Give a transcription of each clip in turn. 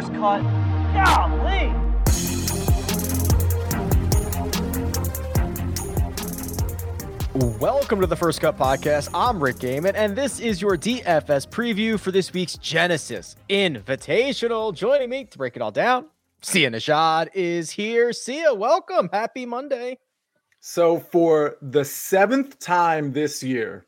First cut. Golly. Welcome to the First Cut Podcast. I'm Rick Gehman, and this is your DFS preview for this week's Genesis Invitational. Joining me to break it all down, Sia Nejad is here. Sia, welcome. Happy Monday. So, for the seventh time this year,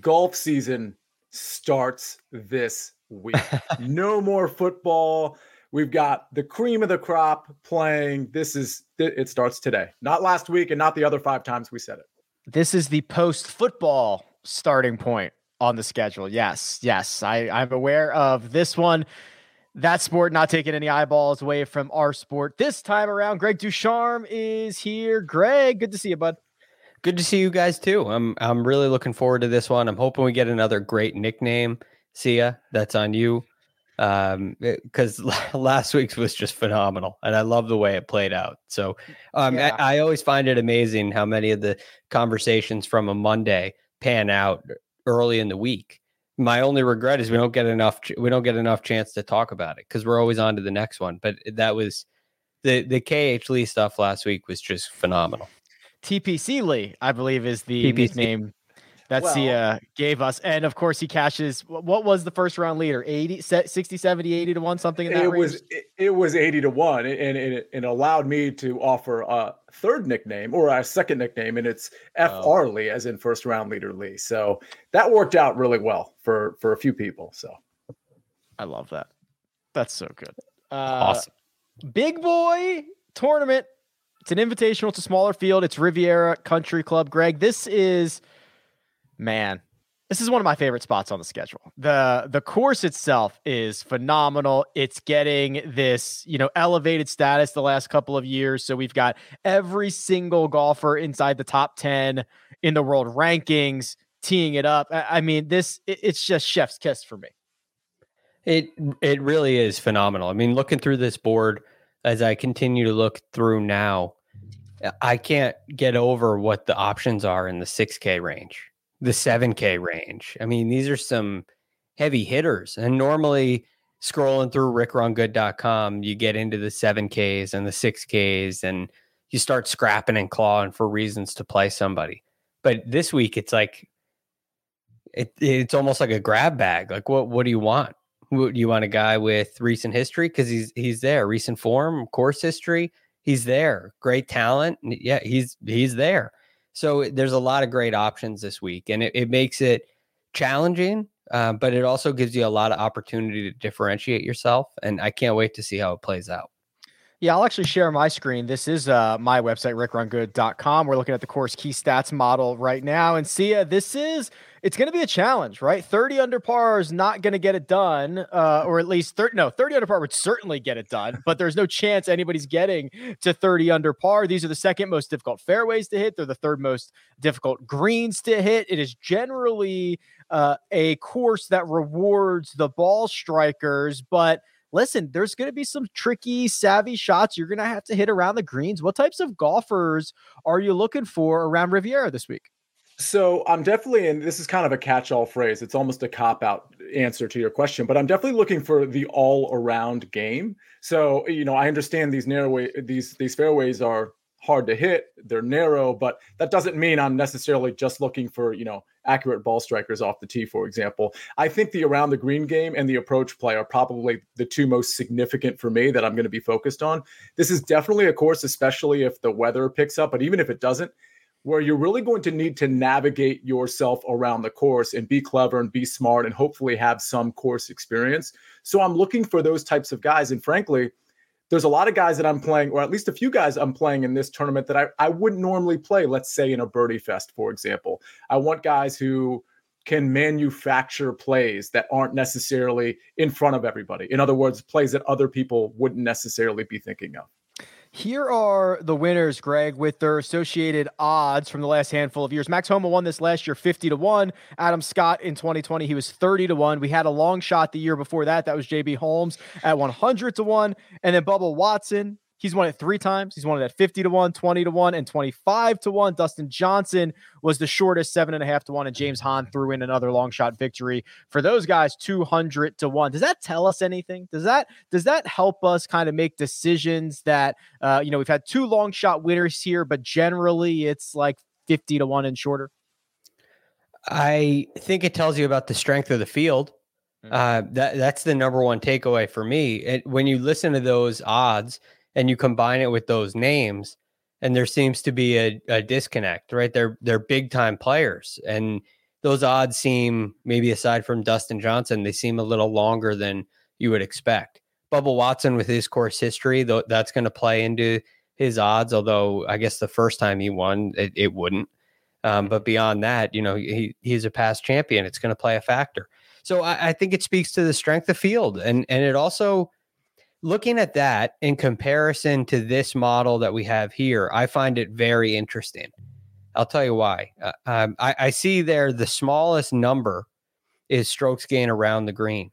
golf season starts this week. no more football. We've got the cream of the crop playing. This is it starts today, not last week, and not the other five times we said it. This is the post football starting point on the schedule. Yes, yes. I, I'm aware of this one. That sport not taking any eyeballs away from our sport this time around. Greg DuCharme is here. Greg, good to see you, bud. Good to see you guys too. I'm I'm really looking forward to this one. I'm hoping we get another great nickname. Sia. That's on you um because last week's was just phenomenal and i love the way it played out so um yeah. I, I, always find it amazing how many of the conversations from a monday pan out early in the week my only regret is we don't get enough we don't get enough chance to talk about it because we're always on to the next one but that was the the K.H. Lee stuff last week was just phenomenal tpc lee i believe is the TPC. name that well, Sia gave us. And of course, he cashes. What was the first round leader? 80, 60, 70, 80 to 1, something in that it range? Was, it, it was 80 to 1. And it, it, allowed me to offer a third nickname or a second nickname. And it's FR oh. Lee, as in first round leader Lee. So that worked out really well for, for a few people. So I love that. That's so good. Uh, awesome. Big boy tournament. It's an invitational. It's a smaller field. It's Riviera Country Club. Greg, this is – man, this is one of my favorite spots on the schedule. The the course itself is phenomenal. It's getting this, you know, elevated status the last couple of years. So we've got every single golfer inside the top 10 in the world rankings teeing it up. I mean, this it, it's just chef's kiss for me. It it really is phenomenal. I mean, looking through this board as I continue to look through now, I can't get over what the options are in the 6K range the 7K range. I mean, these are some heavy hitters. And normally, scrolling through rickrungood.com, you get into the 7Ks and the 6Ks and you start scrapping and clawing for reasons to play somebody. But this week, it's like, it, it's almost like a grab bag. Like, what, what do you want? Do you want a guy with recent history? Because he's he's there, recent form, course history. He's there, great talent. Yeah, he's he's there. So there's a lot of great options this week, and it, it makes it challenging, uh, but it also gives you a lot of opportunity to differentiate yourself. And I can't wait to see how it plays out. Yeah, I'll actually share my screen. This is uh, my website, rickrungood.com. We're looking at the course key stats model right now. And see, uh, this is, it's going to be a challenge, right? 30 under par is not going to get it done, uh, or at least 30, no, 30 under par would certainly get it done, but there's no chance anybody's getting to 30 under par. These are the second most difficult fairways to hit. They're the third most difficult greens to hit. It is generally uh, a course that rewards the ball strikers, but – listen, there's going to be some tricky, savvy shots you're going to have to hit around the greens. What types of golfers are you looking for around Riviera this week? So I'm definitely, and this is kind of a catch-all phrase. It's almost a cop-out answer to your question, but I'm definitely looking for the all-around game. So you know, I understand these narrow these these fairways are hard to hit, they're narrow, but that doesn't mean I'm necessarily just looking for, you know, accurate ball strikers off the tee, for example. I think the around the green game and the approach play are probably the two most significant for me that I'm going to be focused on. This is definitely a course, especially if the weather picks up, but even if it doesn't, where you're really going to need to navigate yourself around the course and be clever and be smart and hopefully have some course experience. So I'm looking for those types of guys. And frankly, there's a lot of guys that I'm playing, or at least a few guys I'm playing in this tournament that I, I wouldn't normally play, let's say in a birdie fest, for example. I want guys who can manufacture plays that aren't necessarily in front of everybody. In other words, plays that other people wouldn't necessarily be thinking of. Here are the winners, Greg, with their associated odds from the last handful of years. Max Homa won this last year 50 to 1. Adam Scott in 2020, he was 30 to 1. We had a long shot the year before that. That was JB Holmes at 100 to 1. And then Bubba Watson, He's won it three times. He's won it at 50 to 1, 20 to 1, and 25 to 1. Dustin Johnson was the shortest, seven and a half to 1. And James Hahn threw in another long shot victory for those guys, 200 to 1. Does that tell us anything? Does that does that help us kind of make decisions that uh, you know, we've had two long shot winners here, but generally it's like 50 to 1 and shorter? I think it tells you about the strength of the field. Mm. Uh, that that's the number one takeaway for me. It, when you listen to those odds, and you combine it with those names and there seems to be a, a disconnect right? They're they're big time players and those odds seem maybe aside from dustin johnson they seem a little longer than you would expect. Bubba watson with his course history though that's going to play into his odds although i guess the first time he won it, it wouldn't. Um, but beyond that you know he, he's a past champion. It's going to play a factor. So I, I think it speaks to the strength of field and and it also looking at that in comparison to this model that we have here, I find it very interesting. I'll tell you why. Uh, um, I, I, see there the smallest number is strokes gain around the green.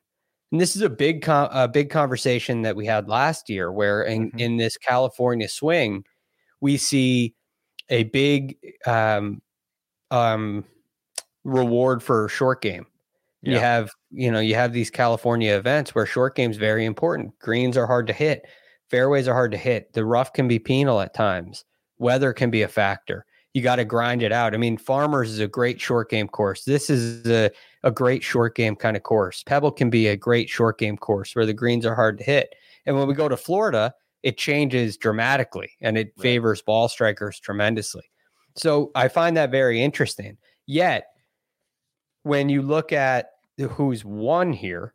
And this is a big, com- a big conversation that we had last year, where in, mm-hmm. in this California swing, we see a big um, um, reward for short game. You have, you know, you have these California events where short game's very important. Greens are hard to hit, fairways are hard to hit. The rough can be penal at times. Weather can be a factor. You got to grind it out. I mean, Farmers is a great short game course. This is a, a great short game kind of course. Pebble can be a great short game course where the greens are hard to hit. And when we go to Florida, it changes dramatically and it right. favors ball strikers tremendously. So I find that very interesting. Yet when you look at who's won here,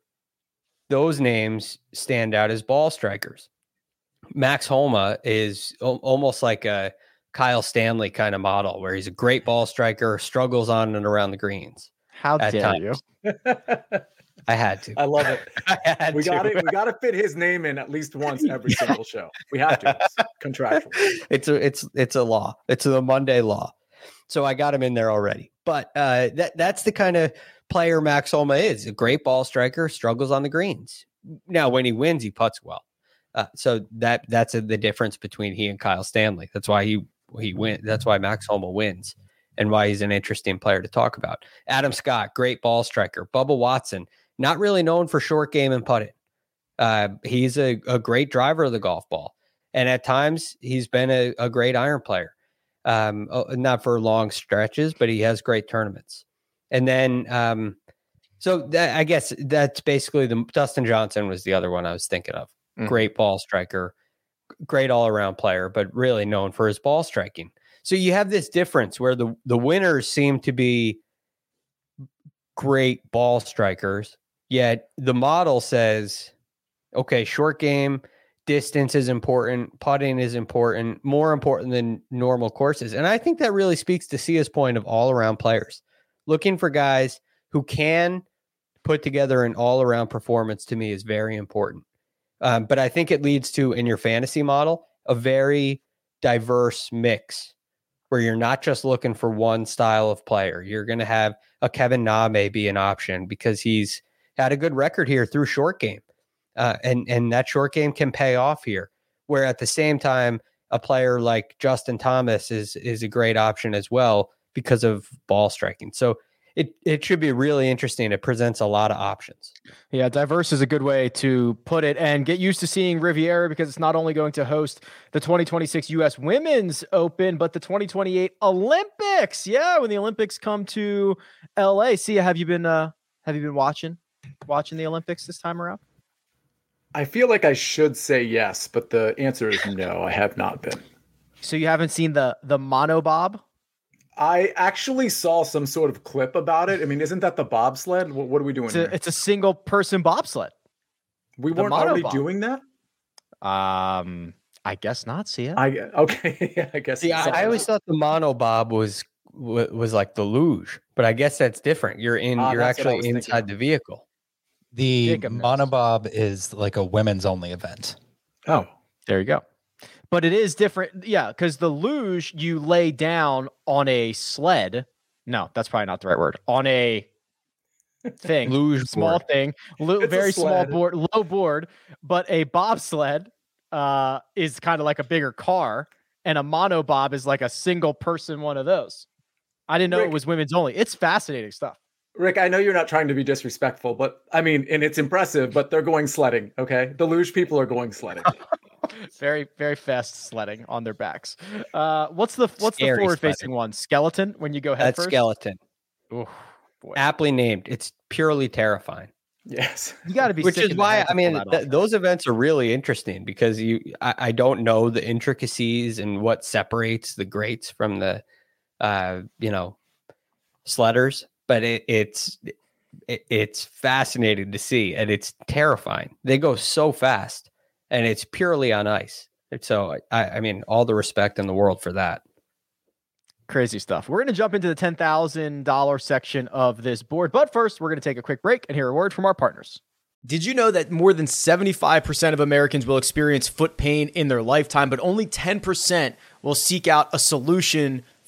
those names stand out as ball strikers. Max Homa is o- almost like a Kyle Stanley kind of model where he's a great ball striker, struggles on and around the greens. How dare times. you? I had to. I love it. I we got it. We got to fit his name in at least once every yeah. single show. We have to. It's contractual. It's a it's it's a law. It's a Monday law. So I got him in there already. But uh, that that's the kind of player Max Homa is. A great ball striker, struggles on the greens. Now, when he wins, he puts well. Uh, so that that's a, the difference between he and Kyle Stanley. That's why he he win. That's why Max Homa wins, and why he's an interesting player to talk about. Adam Scott, great ball striker. Bubba Watson, not really known for short game and putting. Uh, he's a, a great driver of the golf ball, and at times he's been a, a great iron player um, oh, not for long stretches, but he has great tournaments. And then, um, so that, I guess that's basically the Dustin Johnson was the other one I was thinking of. Mm-hmm. Great ball striker, great all around player, but really known for his ball striking. So you have this difference where the the winners seem to be great ball strikers, yet the model says, okay, short game, distance is important, putting is important, more important than normal courses. And I think that really speaks to Sia's point of all around players. Looking for guys who can put together an all around performance to me is very important. Um, but I think it leads to, in your fantasy model, a very diverse mix where you're not just looking for one style of player. You're going to have a Kevin Na may be an option because he's had a good record here through short game uh, and and that short game can pay off here. Where at the same time, a player like Justin Thomas is is a great option as well because of ball striking. So it it should be really interesting. It presents a lot of options. Yeah, diverse is a good way to put it, and get used to seeing Riviera because it's not only going to host the 2026 U.S. Women's Open, but the 2028 Olympics. Yeah, when the Olympics come to L.A. See, have you been uh have you been watching watching the Olympics this time around? I feel like I should say yes, but the answer is no. I have not been. So you haven't seen the the monobob? I actually saw some sort of clip about it. I mean, isn't that the bobsled? What, what are we doing? It's a, it's a, single person bobsled. We weren't already doing that. Um, I guess not. See I okay. yeah, I guess. Yeah, I, I always thought the monobob was was like the luge, but I guess that's different. You're in. Ah, you're that's what I actually inside the vehicle. The Jacob knows. monobob is like a women's only event. Oh, There you go. But it is different. Yeah, because the luge, you lay down on a sled. No, that's probably not the right word. On a thing. Luge small board. thing, very small board, low board, but a bobsled uh, is kind of like a bigger car, and a monobob is like a single person one of those. I didn't know Rick- it was women's only. It's fascinating stuff. Rick, I know you're not trying to be disrespectful, but I mean, and it's impressive, but they're going sledding. Okay. The luge people are going sledding. Very, very fast sledding on their backs. Uh, what's the what's Scary the forward facing one? Skeleton when you go head That first. skeleton, Oof, boy. aptly named. It's purely terrifying. yes. You got to be. which is why I mean th- those events are really interesting because you I, I don't know the intricacies and what separates the greats from the uh you know sledders, but it, it's it, it's fascinating to see and it's terrifying. They go so fast and it's purely on ice. So I, I mean all the respect in the world for that. Crazy stuff. We're going to jump into the $10,000 section of this board. But first, we're going to take a quick break and hear a word from our partners. Did you know that more than 75% of Americans will experience foot pain in their lifetime, but only 10% will seek out a solution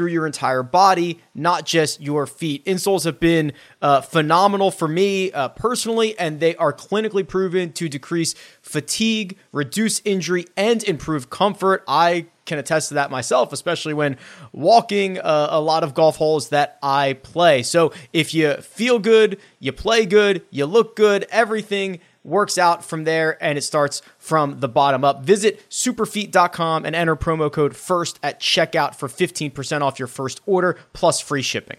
through your entire body, not just your feet. Insoles have been uh, phenomenal for me uh, personally, and they are clinically proven to decrease fatigue, reduce injury, and improve comfort. I can attest to that myself, especially when walking uh, a lot of golf holes that I play. So if you feel good, you play good, you look good, everything works out from there and it starts from the bottom up. Visit superfeet.com and enter promo code FIRST at checkout for 15% off your first order plus free shipping.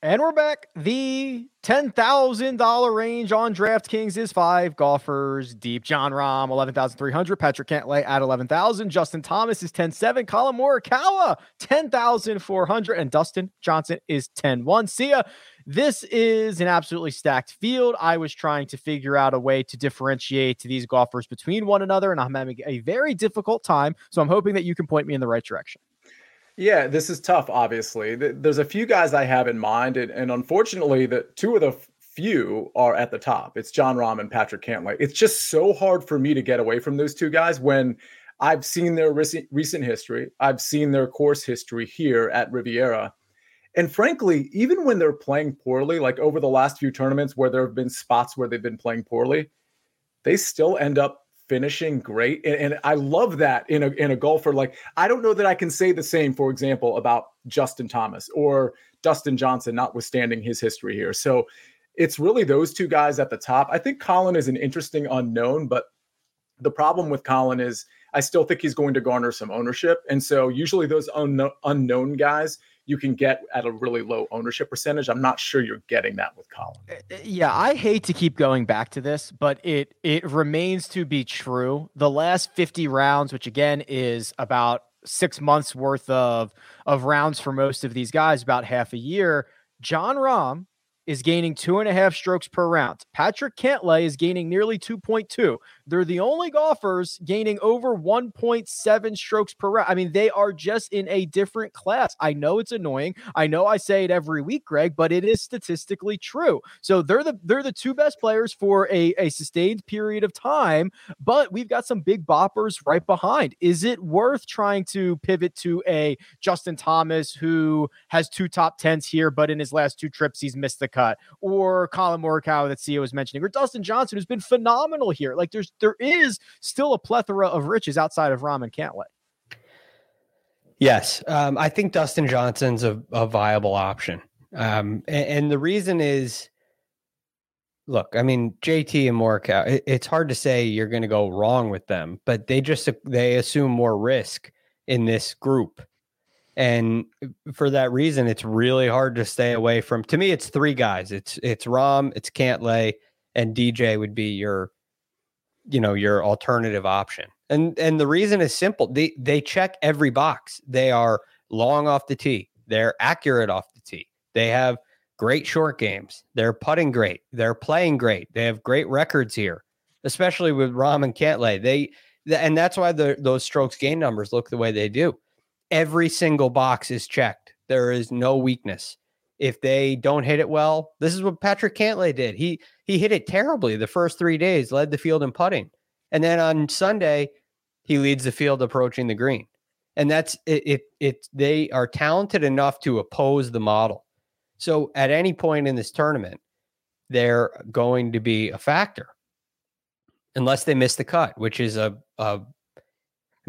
And we're back. The $10,000 range on DraftKings is five golfers deep. Jon Rahm, 11,300. Patrick Cantlay at 11,000. Justin Thomas is 10,700. Collin Morikawa, 10,400. And Dustin Johnson is 10,100. Sia. This is an absolutely stacked field. I was trying to figure out a way to differentiate these golfers between one another, and I'm having a very difficult time. So I'm hoping that you can point me in the right direction. Yeah, this is tough, obviously. There's a few guys I have in mind, and, and unfortunately, the two of the few are at the top. It's Jon Rahm and Patrick Cantlay. It's just so hard for me to get away from those two guys when I've seen their recent, recent history. I've seen their course history here at Riviera. And frankly, even when they're playing poorly, like over the last few tournaments where there have been spots where they've been playing poorly, they still end up finishing great. And, and I love that in a in a golfer. Like I don't know that I can say the same, for example, about Justin Thomas or Dustin Johnson, notwithstanding his history here. So it's really those two guys at the top. I think Collin is an interesting unknown, but the problem with Collin is I still think he's going to garner some ownership. And so usually those unknown, unknown guys you can get at a really low ownership percentage. I'm not sure you're getting that with Collin. Eh, eh, yeah, I hate to keep going back to this, but it it remains to be true. The last 50 rounds, which again is about six months worth of of rounds for most of these guys, about half a year. Jon Rahm is gaining two and a half strokes per round. Patrick Cantlay is gaining nearly 2.2. they're the only golfers gaining over 1.7 strokes per round. I mean, they are just in a different class. I know it's annoying. I know I say it every week, Greg, but it is statistically true. So they're the they're the two best players for a, a sustained period of time, but we've got some big boppers right behind. Is it worth trying to pivot to a Justin Thomas who has two top tens here, but in his last two trips he's missed the cut, or Collin Morikawa that Sia was mentioning, or Dustin Johnson who's been phenomenal here. Like there's there is still a plethora of riches outside of Rahm and Cantlay. Yes, um, I think Dustin Johnson's a, a viable option, um, and, and, the reason is, look, I mean JT and Morikawa. It, it's hard to say you're going to go wrong with them, but they just they assume more risk in this group. And for that reason, it's really hard to stay away from. To me, it's three guys. It's it's Rahm, it's Cantlay, and DJ would be your, you know, your alternative option. And and the reason is simple. They they check every box. They are long off the tee. They're accurate off the tee. They have great short games. They're putting great. They're playing great. They have great records here, especially with Rahm and Cantlay. They and that's why the, those strokes gain numbers look the way they do every single box is checked. There is no weakness. If they don't hit it well, this is what Patrick Cantlay did. He he hit it terribly the first three days, led the field in putting, and then on Sunday he leads the field approaching the green. And that's it. It, it they are talented enough to oppose the model. So at any point in this tournament, they're going to be a factor, unless they miss the cut, which is a, a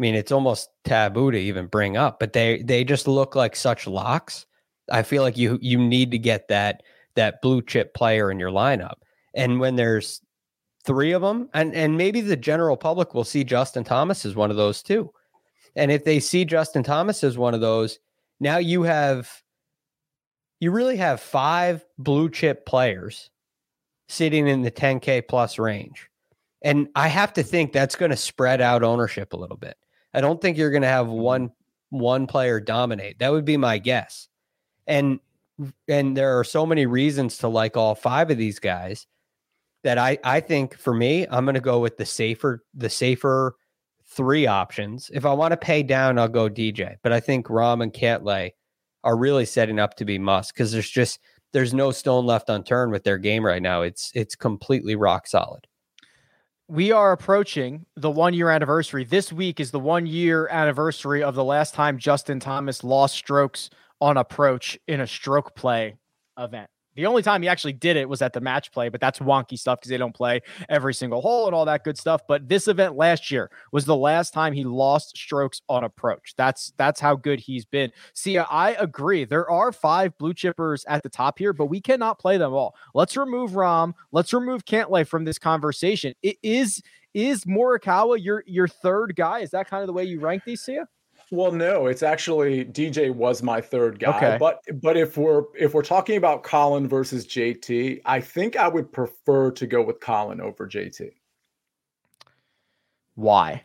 I mean, it's almost taboo to even bring up, but they they just look like such locks. I feel like you you need to get that that blue chip player in your lineup. And when there's three of them, and and maybe the general public will see Justin Thomas as one of those too. And if they see Justin Thomas as one of those, now you have you really have five blue chip players sitting in the 10k plus range. And I have to think that's going to spread out ownership a little bit. I don't think you're going to have mm-hmm. one one player dominate. That would be my guess. And and there are so many reasons to like all five of these guys that I I think for me I'm going to go with the safer the safer three options. If I want to pay down, I'll go DJ. But I think Rahm and Cantlay are really setting up to be must because there's just there's no stone left unturned with their game right now. It's it's completely rock solid we are approaching the one year anniversary. This week is the one year anniversary of the last time Justin Thomas lost strokes on approach in a stroke play event. The only time he actually did it was at the match play, but that's wonky stuff because they don't play every single hole and all that good stuff. But this event last year was the last time he lost strokes on approach. That's that's how good he's been. See, I agree. There are five blue chippers at the top here, but we cannot play them all. Let's remove Rahm. Let's remove Cantlay from this conversation. It is is Morikawa your your third guy? Is that kind of the way you rank these, Sia? Well, no, it's actually DJ was my third guy. Okay. But but if we're if we're talking about Collin versus JT, I think I would prefer to go with Collin over JT. Why?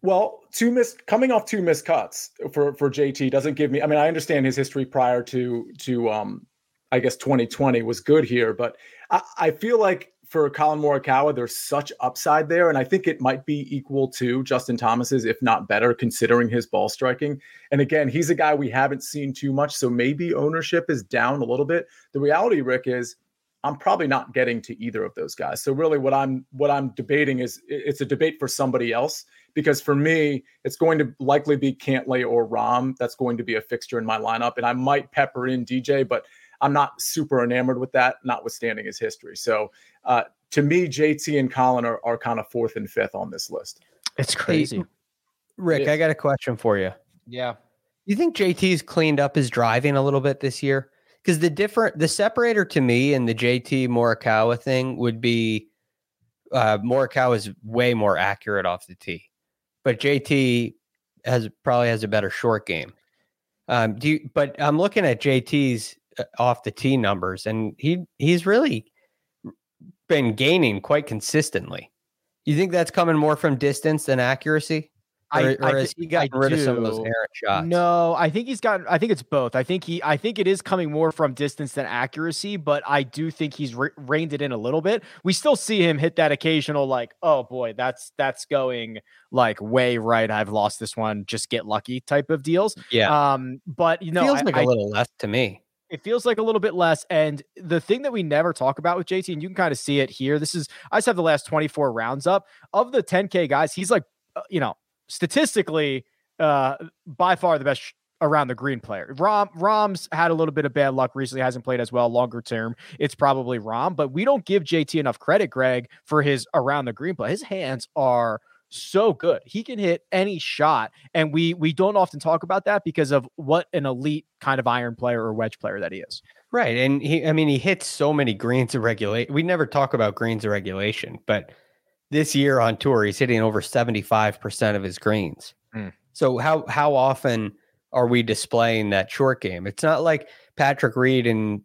Well, two miss coming off two missed cuts for for JT doesn't give me. I mean, I understand his history prior to to um, I guess 2020 was good here, but I, I feel like for Collin Morikawa, there's such upside there. And I think it might be equal to Justin Thomas's, if not better, considering his ball striking. And again, he's a guy we haven't seen too much. So maybe ownership is down a little bit. The reality, Rick, is I'm probably not getting to either of those guys. So really what I'm what I'm debating is it's a debate for somebody else because for me it's going to likely be Cantlay or Rahm. that's going to be a fixture in my lineup and I might pepper in DJ but I'm not super enamored with that, notwithstanding his history. So uh, to me, JT and Collin are, are kind of fourth and fifth on this list. It's crazy. Hey, Rick, I got a question for you. Yeah. You think JT's cleaned up his driving a little bit this year? Because the different the separator to me and the JT Morikawa thing would be uh Morikawa is way more accurate off the tee. But JT has probably has a better short game. Um, do you, but I'm looking at JT's off the tee numbers, and he he's really been gaining quite consistently. You think that's coming more from distance than accuracy? Or, I, or I has he gotten I rid of some of those do. errant shots? No, I think he's gotten. I think it's both. I think he. I think it is coming more from distance than accuracy, but I do think he's re- reined it in a little bit. We still see him hit that occasional, like, oh boy, that's that's going like way right. I've lost this one. Just get lucky type of deals. Yeah. Um, but you know, feels I- like a little less to me. It feels like a little bit less. And the thing that we never talk about with JT, and you can kind of see it here. This is I just have the last 24 rounds up of the 10K guys. He's like, uh, you know, statistically, uh, by far the best sh- around the green player. Rahm Rahm's had a little bit of bad luck recently, hasn't played as well longer term. It's probably Rahm, but we don't give JT enough credit, Greg, for his around the green play. His hands are so good. He can hit any shot, and we we don't often talk about that because of what an elite kind of iron player or wedge player that he is. Right. And he, I mean, he hits so many greens of regulation. We never talk about greens of regulation, but this year on tour, he's hitting over 75% of his greens. Mm. So how, how often are we displaying that short game? It's not like Patrick Reed and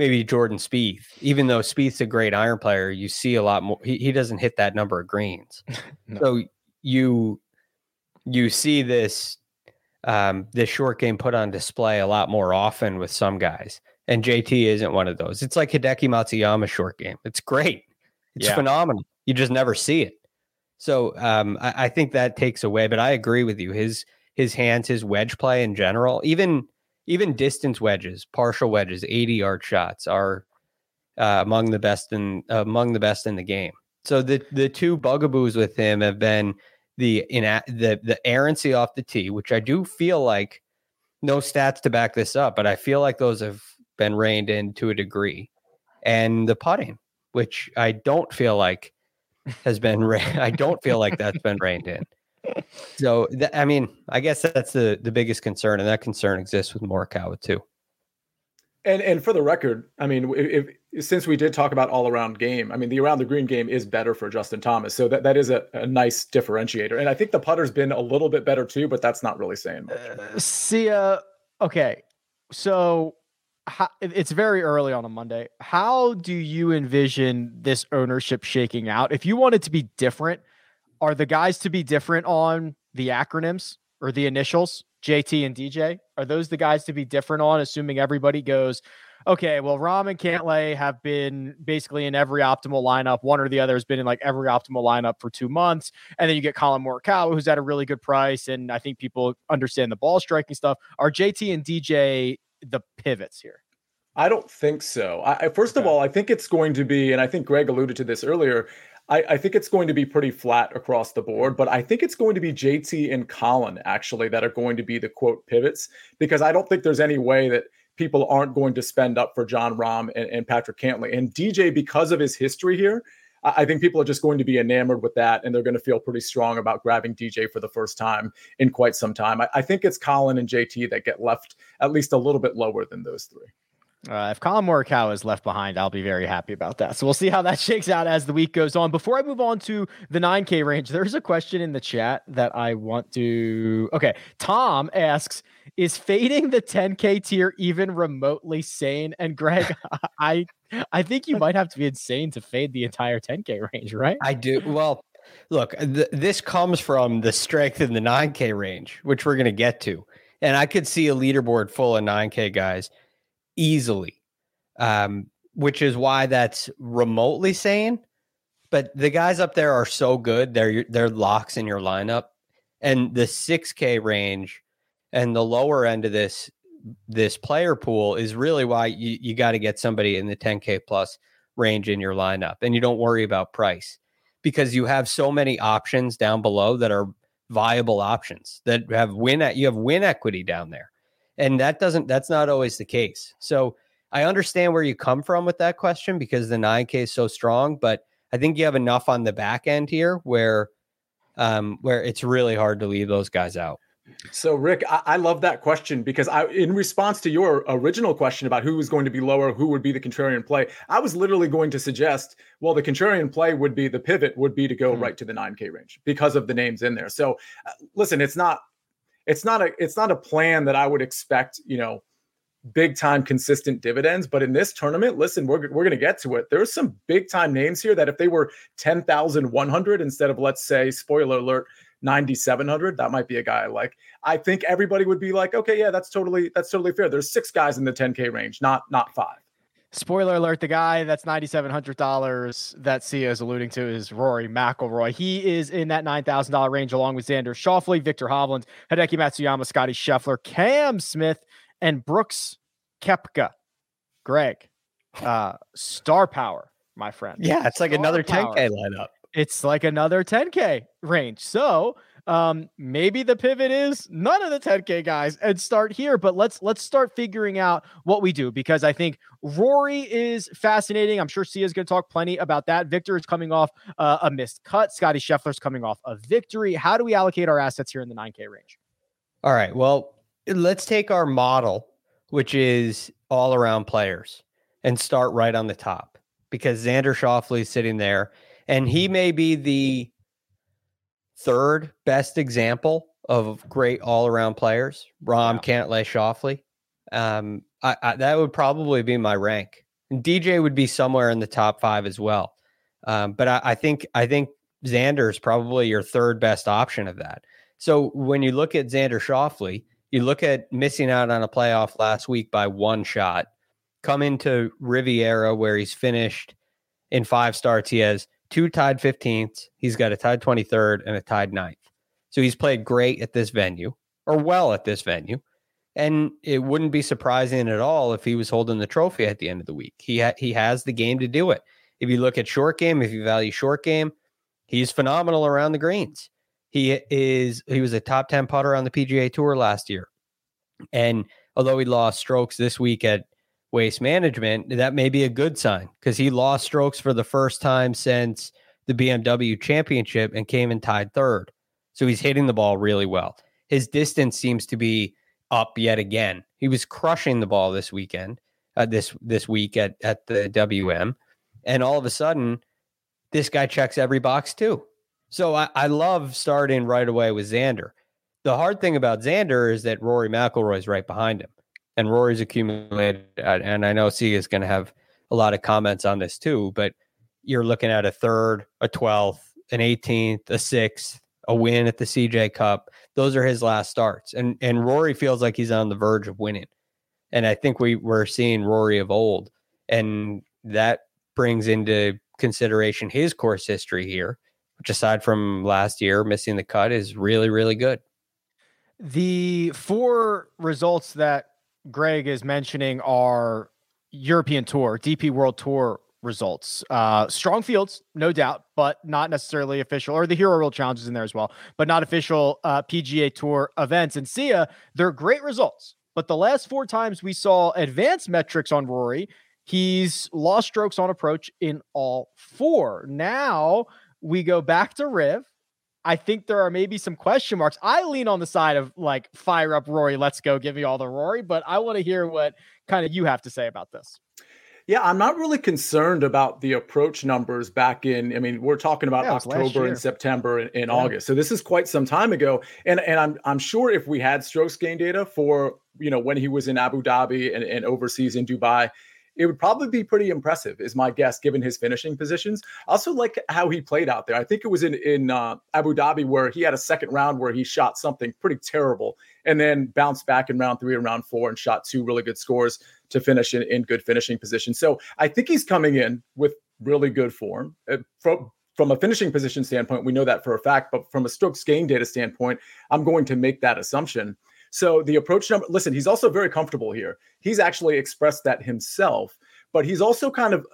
maybe Jordan Spieth, even though Spieth's a great iron player, you see a lot more. He, he doesn't hit that number of greens. No. So you, you see this um, this short game put on display a lot more often with some guys. And JT isn't one of those. It's like Hideki Matsuyama's short game. It's great. It's Yeah. phenomenal. You just never see it. So um, I, I think that takes away. But I agree with you. His his hands, his wedge play in general, even even distance wedges, partial wedges, eighty yard shots are uh, among the best in among the best in the game. So the the two bugaboos with him have been the in the the errancy off the tee, which I do feel like no stats to back this up, but I feel like those have been reined in to a degree, and the putting, which I don't feel like has been. Re- I don't feel like that's been reined in. So th- I mean, I guess that's the the biggest concern, and that concern exists with Morikawa too. And and for the record, I mean, if, if since we did talk about all around game, I mean, the around the green game is better for Justin Thomas, so that that is a, a nice differentiator. And I think the putter's been a little bit better too, but that's not really saying much. Uh, see, uh, okay, so how, it's very early on a Monday. How do you envision this ownership shaking out? If you want it to be different, are the guys to be different on the acronyms or the initials? JT and DJ are those the guys to be different on? Assuming everybody goes, okay. Well, Rahm and Cantlay have been basically in every optimal lineup. One or the other has been in like every optimal lineup for two months, and then you get Collin Morikawa, who's at a really good price, and I think people understand the ball striking stuff. Are JT and DJ the pivots here? I don't think so. I, I- first of all, I think it's going to be, and I think Greg alluded to this earlier. I, I think it's going to be pretty flat across the board, but I think it's going to be JT and Collin actually that are going to be the quote pivots because I don't think there's any way that people aren't going to spend up for Jon Rahm and, and Patrick Cantlay and DJ because of his history here. I I think people are just going to be enamored with that, and they're going to feel pretty strong about grabbing DJ for the first time in quite some time. I, I think it's Collin and JT that get left at least a little bit lower than those three. Uh, if Collin Morikawa is left behind, I'll be very happy about that. So we'll see how that shakes out as the week goes on. Before I move on to the 9K range, there's a question in the chat that I want to. Okay. Tom asks Is fading the 10K tier even remotely sane? And Greg, I I think you might have to be insane to fade the entire 10K range, right? I do. Well, look, th- this comes from the strength in the 9K range, which we're going to get to. And I could see a leaderboard full of 9K guys easily, um, which is why that's remotely sane. But the guys up there are so good; they're they're locks in your lineup, and the 6K range and the lower end of this this player pool is really why you, you got to get somebody in the 10K plus range in your lineup, and you don't worry about price because you have so many options down below that are viable options that have win at you have win equity down there and that doesn't that's not always the case so i understand where you come from with that question because the 9k is so strong but i think you have enough on the back end here where um where it's really hard to leave those guys out So, Rick, I, I love that question because I, in response to your original question about who was going to be lower, who would be the contrarian play, I was literally going to suggest, well, the contrarian play would be the pivot would be to go Hmm. right to the 9K range because of the names in there. So, uh, listen, it's not, it's not a, it's not a plan that I would expect, you know, big time consistent dividends. But in this tournament, listen, we're, we're going to get to it. There's some big time names here that if they were 10,100 instead of, let's say, spoiler alert, 9700 that might be a guy I like I think everybody would be like okay yeah that's totally that's totally fair there's six guys in the 10k range not not five Spoiler alert: the guy that's ninety seven hundred dollars that Sia is alluding to is Rory McIlroy. He is in that nine thousand dollar range, along with Xander Schauffele, Viktor Hovland, Hideki Matsuyama, Scottie Scheffler, Cam Smith, and Brooks Koepka. Greg, uh, star power, my friend. Yeah, it's like another power. 10K lineup. It's like another 10K range. So um, maybe the pivot is none of the 10K guys and start here. But let's let's start figuring out what we do because I think Rory is fascinating. I'm sure Sia's going to talk plenty about that. Viktor is coming off uh, a missed cut. Scottie Scheffler's coming off a victory. How do we allocate our assets here in the 9K range? All right. Well, let's take our model, which is all around players, and start right on the top because Xander Schauffele is sitting there, and he may be the third best example of great all around players. Rahm Yeah. Cantlay Schauffele. Um, I, I, that would probably be my rank. And DJ would be somewhere in the top five as well. Um, but I, I think I think Xander is probably your third best option of that. So when you look at Xander Schauffele, you look at missing out on a playoff last week by one shot. Come into Riviera where he's finished in five starts. He has two tied 15th. He's got a tied 23rd and a tied ninth. So he's played great at this venue or well at this venue. And it wouldn't be surprising at all if he was holding the trophy at the end of the week. He ha- he has the game to do it. If you look at short game, if you value short game, he's phenomenal around the greens. He is he was a top 10 putter on the PGA Tour last year. And although he lost strokes this week at Waste Management, that may be a good sign because he lost strokes for the first time since the BMW Championship and came in tied third. So he's hitting the ball really well. His distance seems to be up yet again. He was crushing the ball this weekend, uh, this this week at at the WM, and all of a sudden, this guy checks every box too. So I, I love starting right away with Xander. The hard thing about Xander is that Rory McIlroy is right behind him, and Rory's accumulated. uh, And I know Sia is going to have a lot of comments on this too, but you're looking at a third, a twelfth, an 18th, a sixth, a win at the CJ Cup. Those are his last starts, and and Rory feels like he's on the verge of winning. And I think we we're seeing Rory of old, and that brings into consideration his course history here, which aside from last year missing the cut is really really good. The four results that Greg is mentioning our European Tour, DP World Tour results. Uh, strong fields, no doubt, but not necessarily official, or the Hero World Challenges in there as well, but not official uh, PGA Tour events. And Sia, they're great results. But the last four times we saw advanced metrics on Rory, he's lost strokes on approach in all four. Now we go back to Riv. I think there are maybe some question marks. I lean on the side of like fire up Rory, let's go, give me all the Rory, but I want to hear what kind of you have to say about this. Yeah, I'm not really concerned about the approach numbers back in. I mean, we're talking about Yeah, it was last October and September and, and Yeah. August. So this is quite some time ago. And and I'm I'm sure if we had strokes gain data for you know when he was in Abu Dhabi and, and overseas in Dubai, it would probably be pretty impressive, is my guess, given his finishing positions. I also like how he played out there. I think it was in in uh, Abu Dhabi where he had a second round where he shot something pretty terrible and then bounced back in round three and round four and shot two really good scores to finish in, in good finishing position. So I think he's coming in with really good form. Uh, from from a finishing position standpoint, we know that for a fact, but from a strokes gain data standpoint, I'm going to make that assumption. So the approach number, listen, he's also very comfortable here. He's actually expressed that himself, but he's also kind of,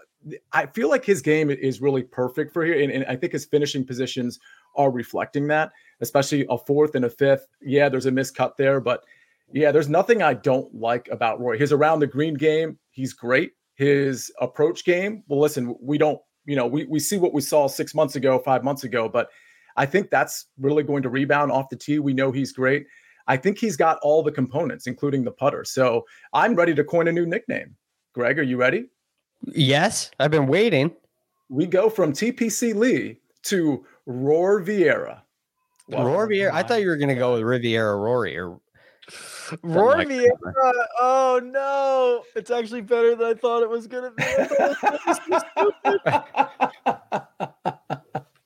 I feel like his game is really perfect for here. And, and I think his finishing positions are reflecting that, especially a fourth and a fifth. Yeah, there's a miscut there, but yeah, there's nothing I don't like about Roy. His around the green game, he's great. His approach game, well, listen, we don't, you know, we, we see what we saw six months ago, five months ago, but I think that's really going to rebound off the tee. We know he's great. I think he's got all the components, including the putter. So I'm ready to coin a new nickname. Greg, are you ready? Yes, I've been waiting. We go from TPC Lee to Roar Vieira. Rory Vieira. I thought you were going to go with Riviera Rory or Rory like Vieira. Oh no, it's actually better than I thought it was gonna be. I thought it was so stupid.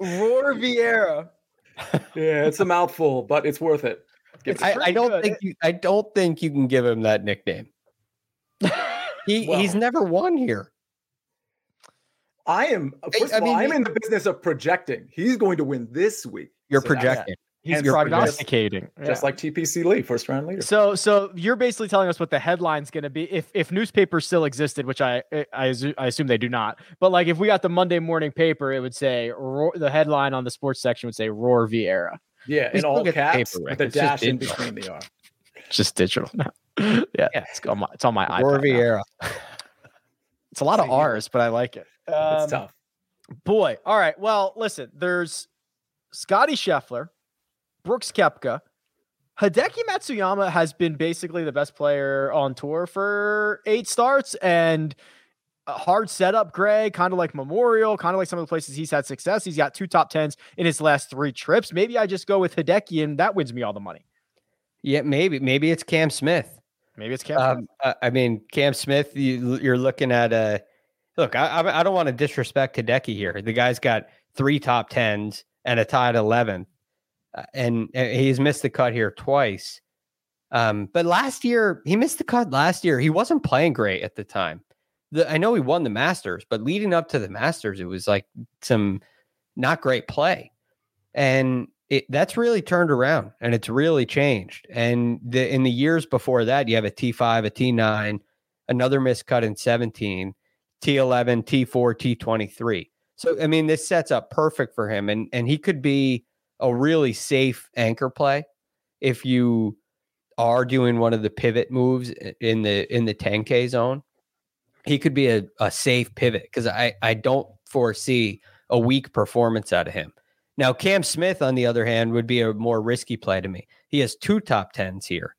Roar Vieira. Yeah, it's a mouthful, but it's worth it. Give it a I, shot. I don't good. think you, I don't think you can give him that nickname. He he's never won here. I am uh, first I of all, mean, I'm he- in the business of projecting. He's going to win this week. You're So that's- projecting. He's And prognosticating. just Yeah. like TPC Lee, first round leader. So, so you're basically telling us what the headline's going to be if if newspapers still existed, which I I, I assume they do not. But like if we got the Monday morning paper, it would say Roar, the headline on the sports section would say Roar Vieira. Yeah, we in still all get the paper, Rick. with a It's dash in between the R. It's just digital now. yeah, it's on my it's on my Roar iPad. now. It's a lot of R's, but I like it. Um, It's tough. Boy, all right. Well, listen, there's Scottie Scheffler, Brooks Koepka. Hideki Matsuyama has been basically the best player on tour for eight starts and a hard setup, Greg, kind of like Memorial, kind of like some of the places he's had success. He's got two top tens in his last three trips. Maybe I just go with Hideki and that wins me all the money. Yeah, maybe maybe it's Cam Smith. Maybe it's Koepka. Um, I I mean, Cam Smith. You, you're looking at a look. I, I don't want to disrespect Hideki here. The guy's got three top tens and a tied 11th, uh, and uh, he's missed the cut here twice. Um, but last year he missed the cut. Last year he wasn't playing great at the time. The, I know he won the Masters, but leading up to the Masters, it was like some not great play, and it, that's really turned around and it's really changed. And the, in the years before that, you have a T5, a T9, another miscut in 17, T11, T4, T23. So I mean, this sets up perfect for him, and and he could be a really safe anchor play if you are doing one of the pivot moves in the in the 10k zone. He could be a, a safe pivot because I I don't foresee a weak performance out of him. Now, Cam Smith, on the other hand, would be a more risky play to me. He has two top tens here,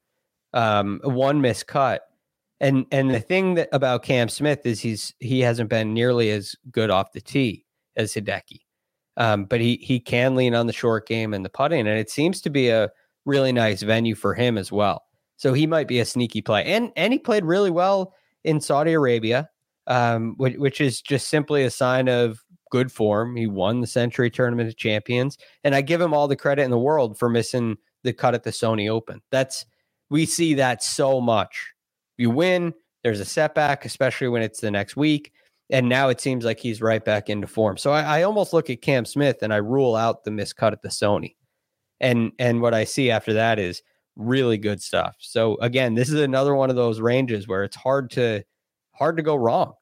um, one missed cut, and and the thing that about Cam Smith is he's he hasn't been nearly as good off the tee as Hideki, um, but he he can lean on the short game and the putting, and it seems to be a really nice venue for him as well. So he might be a sneaky play, and and he played really well in Saudi Arabia, um, which, which is just simply a sign of good form. He won the Sentry Tournament of Champions, and I give him all the credit in the world for missing the cut at the Sony Open. That's we see that so much. You win, there's a setback, especially when it's the next week, and now it seems like he's right back into form. So I, I almost look at Cam Smith and I rule out the miscut at the Sony, and and what I see after that is really good stuff. So again, this is another one of those ranges where it's hard to hard to go wrong.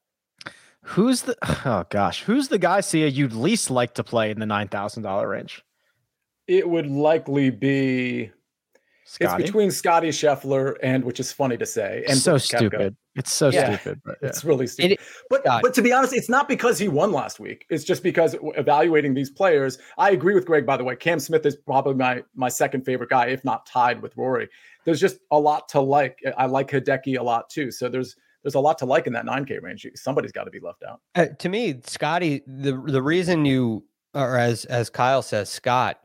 Who's the oh gosh, who's the guy Sia you'd least like to play in the nine thousand dollar range? It would likely be Scotty? it's between Scotty Scheffler and which is funny to say and so Brooks Koepka. stupid. It's so Yeah. stupid. But yeah. It's really stupid. but Scott. but to be honest, it's not because he won last week. It's just because evaluating these players, I agree with Greg. By the way, Cam Smith is probably my my second favorite guy, if not tied with Rory. There's just a lot to like. I like Hideki a lot too. So there's there's a lot to like in that 9K range. Somebody's got to be left out. Uh, to me, Scotty, the the reason you or as as Kyle says, Scott,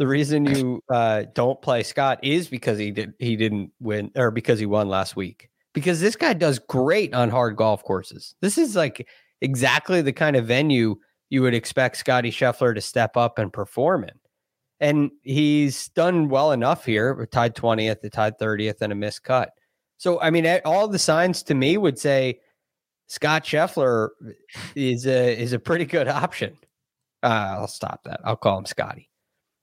the reason you uh, don't play Scott is because he did he didn't win or because he won last week. Because this guy does great on hard golf courses. This is like exactly the kind of venue you would expect Scotty Scheffler to step up and perform in. And he's done well enough here. Tied 20th, the tied 30th, and a missed cut. So, I mean, all the signs to me would say Scott Scheffler is a is a pretty good option. Uh, I'll stop that. I'll call him Scotty.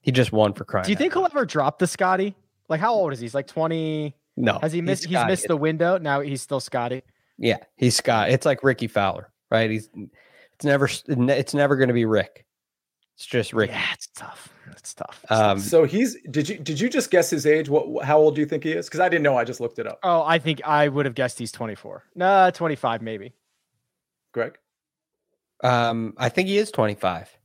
He just won for crying. Do you think he'll loud. ever drop the Scotty? Like how old is he? He's like 20. No. Has he missed he's, Scotty. missed the window? Now he's still Scotty. Yeah, he's Scott. It's like Rickie Fowler, right? He's it's never it's never going to be Rick. It's just Rick. Yeah, it's tough. It's tough. It's Um, tough. So he's did you did you just guess his age? What how old do you think he is? Because I didn't know. I just looked it up. Oh, I think I would have guessed he's 24. Nah, 25 maybe. Greg, um, I think he is 25.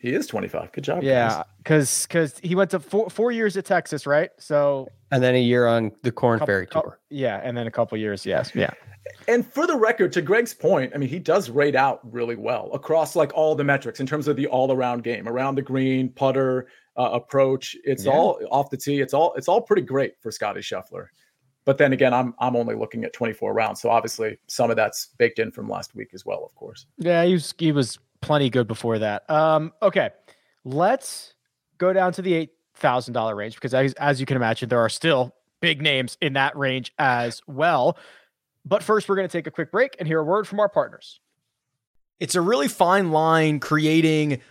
He is 25. Good job. guys. Yeah, because because he went to four four years at Texas, right? So And then a year on the Korn couple- Ferry cou- Tour. yeah, and then a couple years. Yes, yeah. And for the record, to Greg's point, I mean, he does rate out really well across like all the metrics in terms of the all-around game, around the green, putter, uh, approach. It's Yeah. all off the tee. It's all it's all pretty great for Scotty Scheffler. But then again, I'm I'm only looking at 24 rounds, so obviously some of that's baked in from last week as well, of course. Yeah, he was he was plenty good before that. Um, okay, let's go down to the eight thousand dollar range because as, as you can imagine, there are still big names in that range as well. But first, we're going to take a quick break and hear a word from our partners. It's a really fine line creating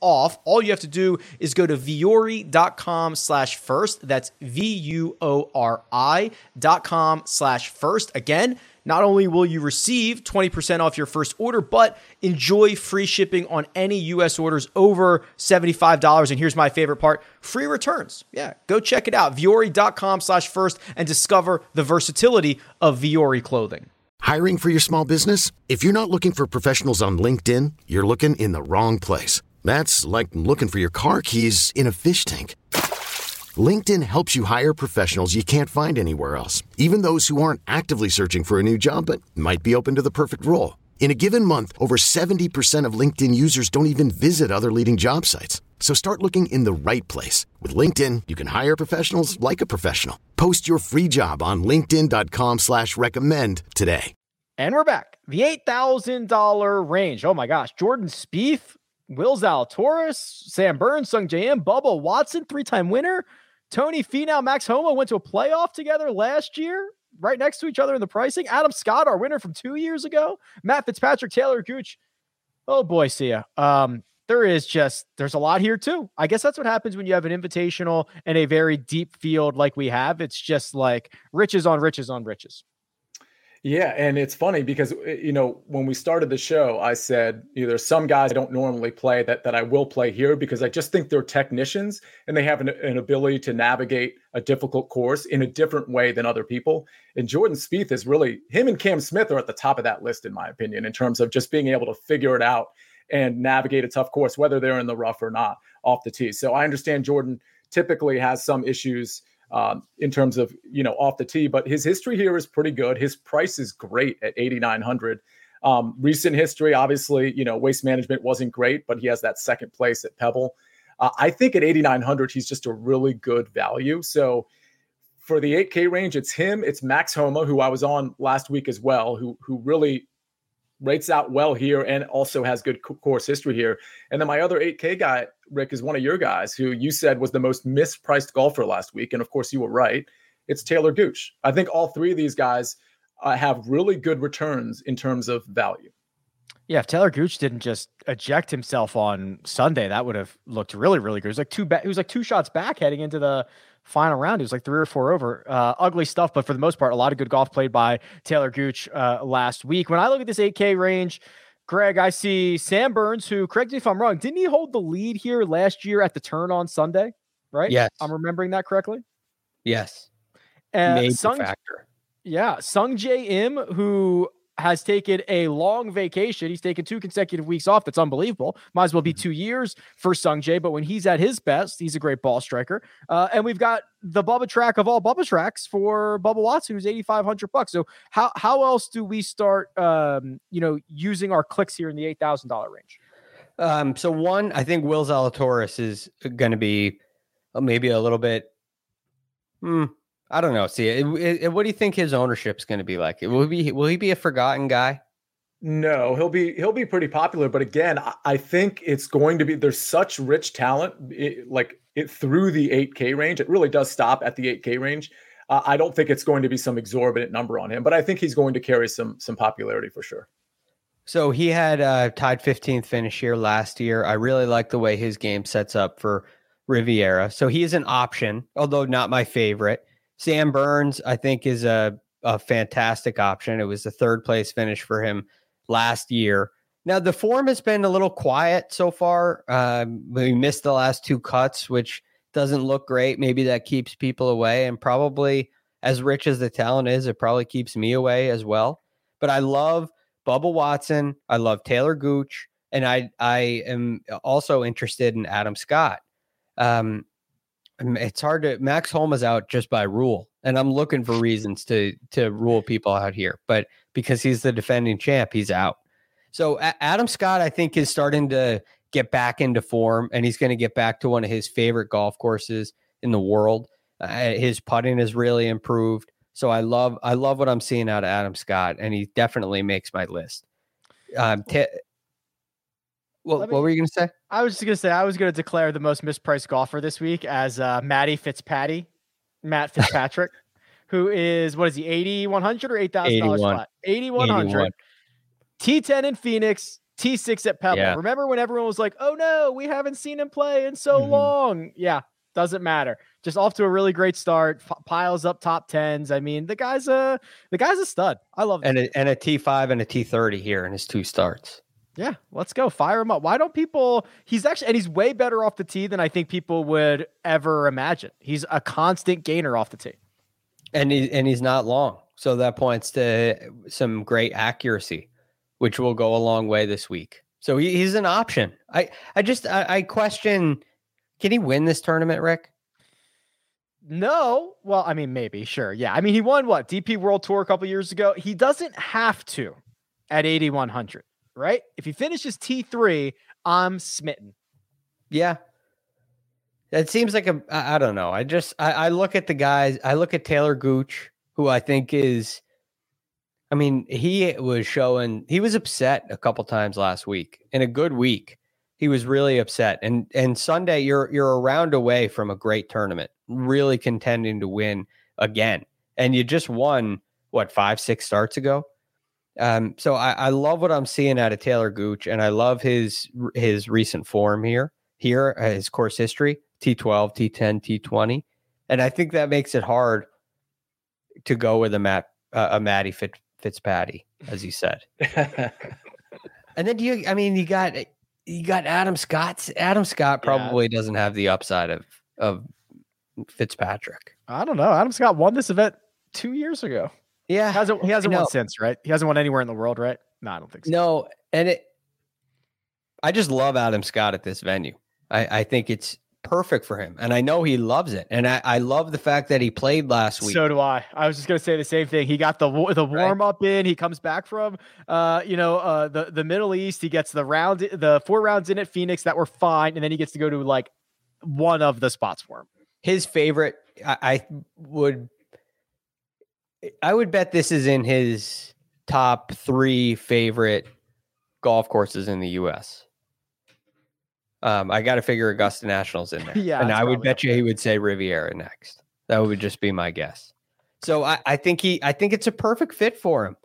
off. All you have to do is go to vuori.com slash first. That's V-U-O-R-I dot com slash first. Again, not only will you receive 20% off your first order, but enjoy free shipping on any US orders over $75. And here's my favorite part free returns. Yeah, go check it out. Vuori.com slash first and discover the versatility of Vuori clothing. Hiring for your small business? If you're not looking for professionals on LinkedIn, you're looking in the wrong place. That's like looking for your car keys in a fish tank. LinkedIn helps you hire professionals you can't find anywhere else, even those who aren't actively searching for a new job but might be open to the perfect role. In a given month, over 70% of LinkedIn users don't even visit other leading job sites. So start looking in the right place. With LinkedIn, you can hire professionals like a professional. Post your free job on linkedin.com slash recommend today. And we're back. The $8,000 range. Oh my gosh. Jordan Spieth Will Zalatoris, Sam Burns, Sungjae Im, Bubba Watson, three-time winner. Tony Finau, Max Homa went to a playoff together last year, right next to each other in the pricing. Adam Scott, our winner from two years ago. Matt Fitzpatrick, Talor Gooch. Oh boy, see ya. Um, there is just there's a lot here too. I guess that's what happens when you have an invitational and a very deep field like we have. It's just like riches on riches on riches. Yeah, and it's funny because uh, you know when we started the show, I said you know, there's some guys I don't normally play that that I will play here because I just think they're technicians and they have an, an ability to navigate a difficult course in a different way than other people. And Jordan Spieth is really him and Cam Smith are at the top of that list in my opinion in terms of just being able to figure it out and navigate a tough course whether they're in the rough or not off the tee. So I understand Jordan typically has some issues um, in terms of you know off the tee. But his history here is pretty good. His price is great at 8,900. Um, recent history, obviously, you know, waste management wasn't great, but he has that second place at Pebble. Uh, I think at 8,900, he's just a really good value. So for the 8K range, it's him, it's Max Homa, who I was on last week as well, who who really rates out well here and also has good course history here. And then my other 8K guy, Rick, is one of your guys who you said was the most mispriced golfer last week. And of course, you were right. It's Talor Gooch. I think all three of these guys uh, have really good returns in terms of value. Yeah, if Talor Gooch didn't just eject himself on Sunday, that would have looked really, really good. It was like two, ba- it was like two shots back heading into the final round. It was like three or four over. Uh, ugly stuff, but for the most part, a lot of good golf played by Talor Gooch uh, last week. When I look at this 8K range, Greg, I see Sam Burns, who, correct me if I'm wrong, didn't he hold the lead here last year at the turn on Sunday? Right? Yes. I'm remembering that correctly. Yes. Uh, Sung, factor. Yeah. Sung Jae Im, who has taken a long vacation. He's taken two consecutive weeks off. That's unbelievable. Might as well be mm-hmm. two years for Sung Jae, but when he's at his best, he's a great ball striker. Uh, and we've got the Bubba track of all Bubba tracks for Bubba Watson, who's eighty five hundred bucks. So how how else do we start, um, you know, using our clicks here in the eight thousand dollar range? Um, so one, I think Will Zalatoris is going to be uh, maybe a little bit. Hmm, I don't know. See, it, it, what do you think his ownership's going to be like? Will he be will he be a forgotten guy? No, he'll be he'll be pretty popular, but again, I, I think it's going to be there's such rich talent it, like it through the 8K range. It really does stop at the 8K range. Uh, I don't think it's going to be some exorbitant number on him, but I think he's going to carry some some popularity for sure. So he had uh, tied 15th finish here last year. I really like the way his game sets up for Riviera. So he is an option, although not my favorite. Sam Burns, I think, is a a fantastic option. It was the third place finish for him last year. Now the form has been a little quiet so far. Um, we missed the last two cuts, which doesn't look great. Maybe that keeps people away, and probably as rich as the talent is, it probably keeps me away as well. But I love Bubba Watson. I love Talor Gooch, and I I am also interested in Adam Scott. Um, it's hard to Max Homa is out just by rule, and I'm looking for reasons to to rule people out here. But because he's the defending champ, he's out. So a- Adam Scott, I think, is starting to get back into form, and he's going to get back to one of his favorite golf courses in the world. Uh, his putting has really improved. So I love I love what I'm seeing out of Adam Scott, and he definitely makes my list. Um, t- what, Let what were you going to say? I was just gonna say I was gonna declare the most mispriced golfer this week as uh, Matty Fitzpatty, Matt Fitzpatrick, who is what is he eighty one hundred or eight thousand dollars 81. flat? Eighty one hundred. T10 in Phoenix, T6 at Pebble. Yeah. Remember when everyone was like, "Oh no, we haven't seen him play in so Mhm. long." Yeah, doesn't matter. Just off to a really great start. Piles up top tens. I mean, the guy's a the guy's a stud. I love it. And a, and a T5 and a T30 here in his two starts. Yeah, let's go. Fire him up. Why don't people? He's actually, and he's way better off the tee than I think people would ever imagine. He's a constant gainer off the tee. and he, and he's not long. So that points to some great accuracy, which will go a long way this week. So he, he's an option. I I just I, I question can he win this tournament, Rick? No, well, I mean, maybe, sure, yeah. I mean, he won what DP World Tour a couple years ago. He doesn't have to at 8100, right? If he finishes T3, I'm smitten. Yeah. It seems like a I, don't know. I just I, I look at the guys, I look at Talor Gooch, who I think is I mean, he was showing he was upset a couple times last week in a good week. He was really upset. And and Sunday you're you're a round away from a great tournament, really contending to win again. And you just won what five, six starts ago. Um, so I, I love what I'm seeing out of Talor Gooch, and I love his his recent form here. Here, uh, his course history: T12, T10, T20, and I think that makes it hard to go with a Matt uh, a Matty Fit, Fitzpatty, as you said. And then do you, I mean, you got you got Adam Scott. Adam Scott Yeah. probably doesn't have the upside of of Fitzpatrick. I don't know. Adam Scott won this event two years ago. Yeah, He hasn't he hasn't won since, right? He hasn't won anywhere in the world, right? No, I don't think so. No, and it. I just love Adam Scott at this venue. I, I think it's perfect for him, and I know he loves it. And I, I love the fact that he played last week. So do I. I was just gonna say the same thing. He got the the warm up in. He comes back from uh you know uh the the Middle East. He gets the round the four rounds in at Phoenix that were fine, and then he gets to go to like one of the spots for him. his favorite, I, I would, I would bet this is in his top three favorite golf courses in the U.S. Um, I got to figure Augusta National's in there. Yeah, and I would bet you he would say Riviera next. That would just be my guess. So I, I think he, I think it's a perfect fit for him.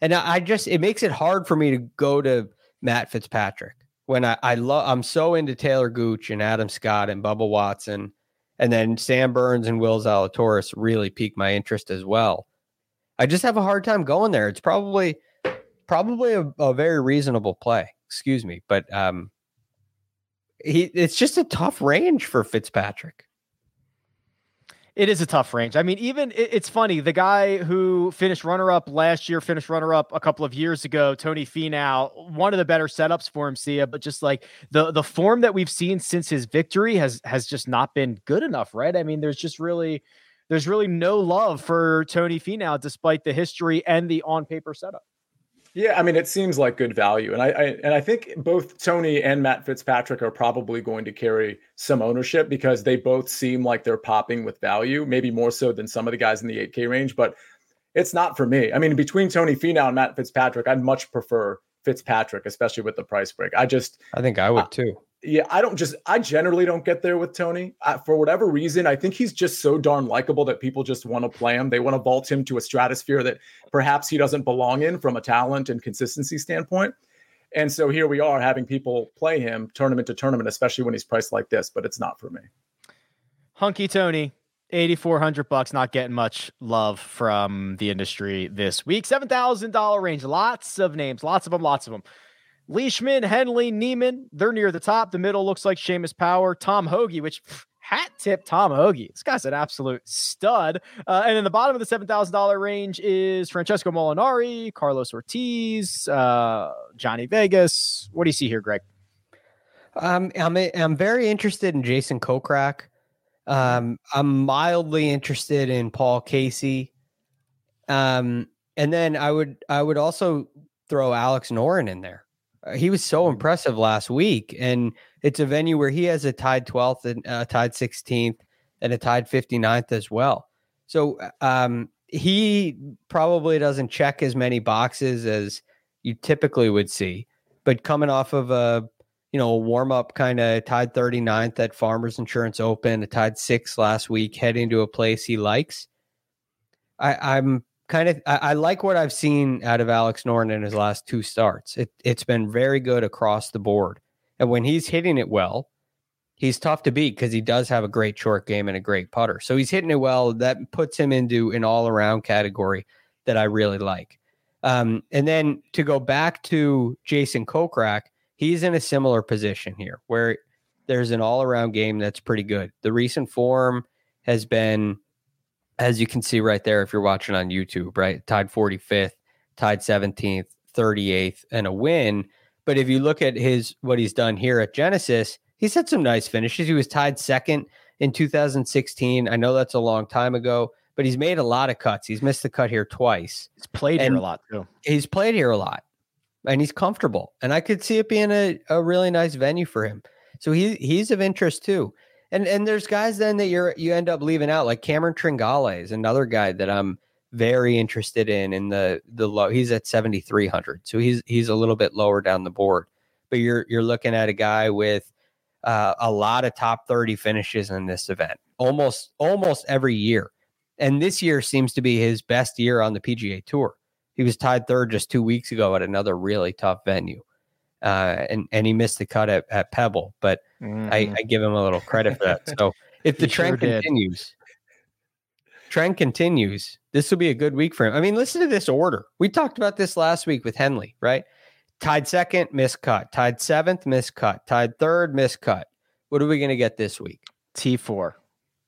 And I, I just, it makes it hard for me to go to Matt Fitzpatrick when I, I love, I'm so into Talor Gooch and Adam Scott and Bubba Watson. And then Sam Burns and Will Zalatoris really piqued my interest as well. I just have a hard time going there. It's probably, probably a, a very reasonable play. Excuse me, but um, he, it's just a tough range for Fitzpatrick. It is a tough range. I mean, even it- it's funny. The guy who finished runner up last year, finished runner up a couple of years ago, Tony Finau, one of the better setups for him, Sia. But just like the the form that we've seen since his victory has has just not been good enough, right? I mean, there's just really there's really no love for Tony Finau, despite the history and the on paper setup. Yeah, I mean, it seems like good value, and I, I and I think both Tony and Matt Fitzpatrick are probably going to carry some ownership because they both seem like they're popping with value, maybe more so than some of the guys in the 8K range. But it's not for me. I mean, between Tony Finau and Matt Fitzpatrick, I'd much prefer Fitzpatrick, especially with the price break. I just I think I would too. Yeah, I don't just, I generally don't get there with Tony. I, for whatever reason, I think he's just so darn likable that people just want to play him. They want to vault him to a stratosphere that perhaps he doesn't belong in from a talent and consistency standpoint. And so here we are having people play him tournament to tournament, especially when he's priced like this, but it's not for me. Hunky Tony, 8400 bucks not getting much love from the industry this week $7000 range lots of names lots of them lots of them leishman henley Niemann, they're near the top. The middle looks like Seamus Power Tom Hoge which hat tip Tom Hoge this guy's an absolute stud. Uh, and in the bottom of the $7000 range is Francesco Molinari Carlos Ortiz uh, Johnny Vegas. What do you see here Greg? Um, I'm I'm very interested in Jason Kokrak. Um, I'm mildly interested in Paul Casey. Um, and then I would I would also throw Alex Noren in there. Uh, he was so impressive last week, and it's a venue where he has a tied 12th and a tied 16th and a tied 59th as well. So um, he probably doesn't check as many boxes as you typically would see, but coming off of a you know, a warm up kind of tied 39th at Farmers Insurance Open, a tied six last week, heading to a place he likes. I, I'm kind of I, I, like what I've seen out of Alex Noren in his last two starts. It it's been very good across the board. And when he's hitting it well, he's tough to beat because he does have a great short game and a great putter. So he's hitting it well. That puts him into an all around category that I really like. Um, and then to go back to Jason Kokrak, he's in a similar position here where there's an all around game that's pretty good. The recent form has been, as you can see right there, if you're watching on YouTube, right? Tied 45th, tied 17th, 38th, and a win. But if you look at his what he's done here at Genesis, he's had some nice finishes. He was tied second in 2016. I know that's a long time ago, but he's made a lot of cuts. He's missed the cut here twice. He's played and here a lot too. He's played here a lot and he's comfortable. And I could see it being a, a really nice venue for him. So he he's of interest too. And and there's guys then that you're you end up leaving out, like Cameron Tringale is another guy that I'm very interested in in the the low he's at 7300 so he's he's a little bit lower down the board. But you're you're looking at a guy with uh, a lot of top 30 finishes in this event almost almost every year. And this year seems to be his best year on the PGA tour. He was tied third just two weeks ago at another really tough venue. Uh, and and he missed the cut at, at Pebble, but mm. I, I, give him a little credit for that. So if the trend sure continues, trend continues, this will be a good week for him. I mean, listen to this order. We talked about this last week with Henley, right? Tied second, miscut. Tied seventh, miscut. Tied third, miscut. What are we going to get this week? T4.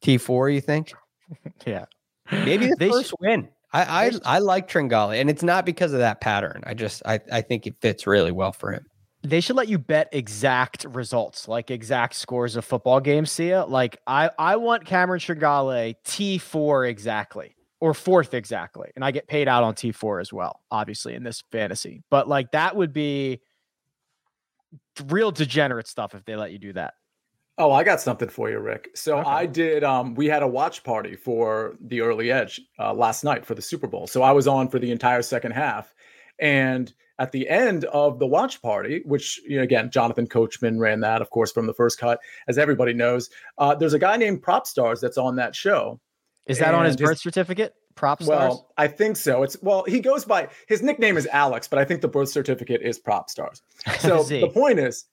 T4, you think? yeah. Maybe the they first win. I, I I like Tringale, and it's not because of that pattern. I just I, I think it fits really well for him. They should let you bet exact results, like exact scores of football games. See ya. Like I I want Cameron Tringale T four exactly or fourth exactly, and I get paid out on T four as well, obviously in this fantasy. But like that would be real degenerate stuff if they let you do that. Oh, I got something for you, Rick. So okay. I did. Um, we had a watch party for the early edge uh, last night for the Super Bowl. So I was on for the entire second half, and at the end of the watch party, which you know, again, Jonathan Coachman ran that, of course, from the first cut, as everybody knows. Uh, there's a guy named Prop Stars that's on that show. Is that on his birth certificate? Prop Stars? Well, I think so. It's well, he goes by his nickname is Alex, but I think the birth certificate is Prop Stars. So the point is,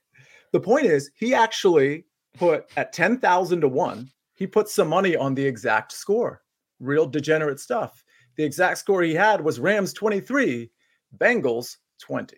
the point is, he actually put at 10,000 to 1, he put some money on the exact score. Real degenerate stuff. The exact score he had was Rams 23, Bengals 20.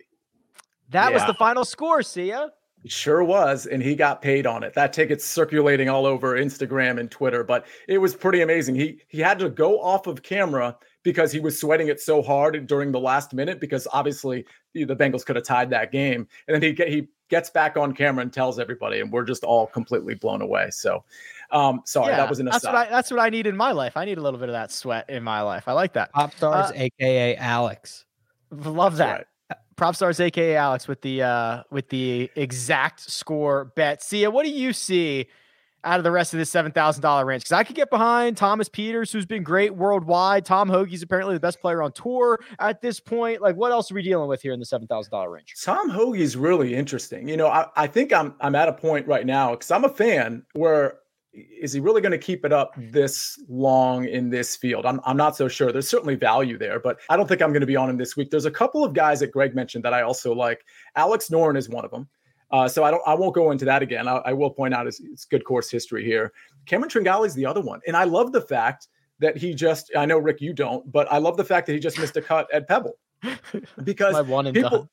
That yeah. was the final score, see ya? It sure was, and he got paid on it. That ticket's circulating all over Instagram and Twitter, but it was pretty amazing. He he had to go off of camera because he was sweating it so hard during the last minute because obviously the Bengals could have tied that game. And then he get, he gets back on camera and tells everybody, and we're just all completely blown away. So, um, sorry, yeah, that was an aside. That's what, I, that's what I need in my life. I need a little bit of that sweat in my life. I like that. Pop stars, uh, aka Alex. Love that. Right. Prop stars, aka Alex, with the uh with the exact score bet. Sia, what do you see out of the rest of this seven thousand dollar range? Because I could get behind Thomas Pieters, who's been great worldwide. Tom Hoge's apparently the best player on tour at this point. Like, what else are we dealing with here in the seven thousand dollar range? Tom Hoge's really interesting. You know, I, I think I'm I'm at a point right now because I'm a fan where is he really going to keep it up this long in this field? I'm, I'm not so sure. There's certainly value there, but I don't think I'm going to be on him this week. There's a couple of guys that Greg mentioned that I also like. Alex Noren is one of them. Uh, so I don't, I won't go into that again. I, I will point out it's, it's good course history here. Cameron Tringale is the other one, and I love the fact that he just. I know Rick, you don't, but I love the fact that he just missed a cut at Pebble because My one and people, done.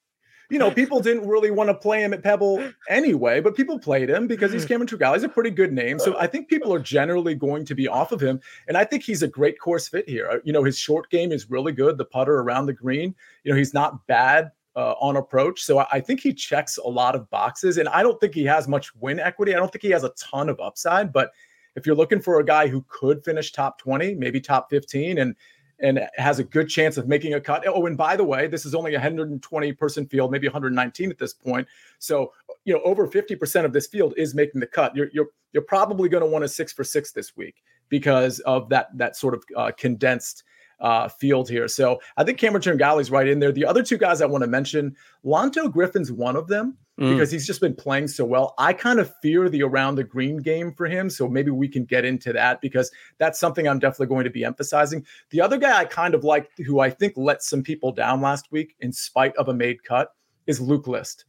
You know, people didn't really want to play him at Pebble anyway, but people played him because he's Cameron Tringale. He's a pretty good name, so I think people are generally going to be off of him, and I think he's a great course fit here. Uh, You know, his short game is really good. The putter around the green, you know, he's not bad uh, on approach. So I, I think he checks a lot of boxes, and I don't think he has much win equity. I don't think he has a ton of upside, but if you're looking for a guy who could finish top 20, maybe top 15, and and has a good chance of making a cut. Oh, and by the way, this is only a 120 person field, maybe 119 at this point. So, you know, over 50% of this field is making the cut. You're you're you're probably going to want a six for six this week because of that that sort of uh, condensed uh, field here. So I think Cameron Tringale's right in there. The other two guys I want to mention, Lanto Griffin's one of them Mm. because he's just been playing so well. I kind of fear the around the green game for him. So maybe we can get into that because that's something I'm definitely going to be emphasizing. The other guy I kind of like, who I think let some people down last week in spite of a made cut, is Luke List.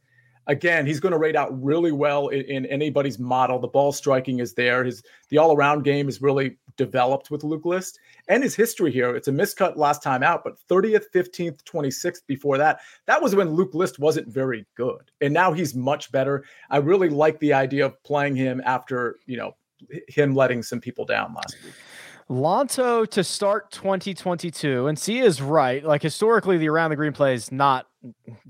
Again, he's going to rate out really well in, in anybody's model. The ball striking is there. His the all around game is really developed with Luke List and his history here. It's a miscut last time out, but 30th, 15th, 26th before that. That was when Luke List wasn't very good. And now he's much better. I really like the idea of playing him after, you know, him letting some people down last week. Lanto to start 2022, and Sia is right. Like historically, the around the green play is not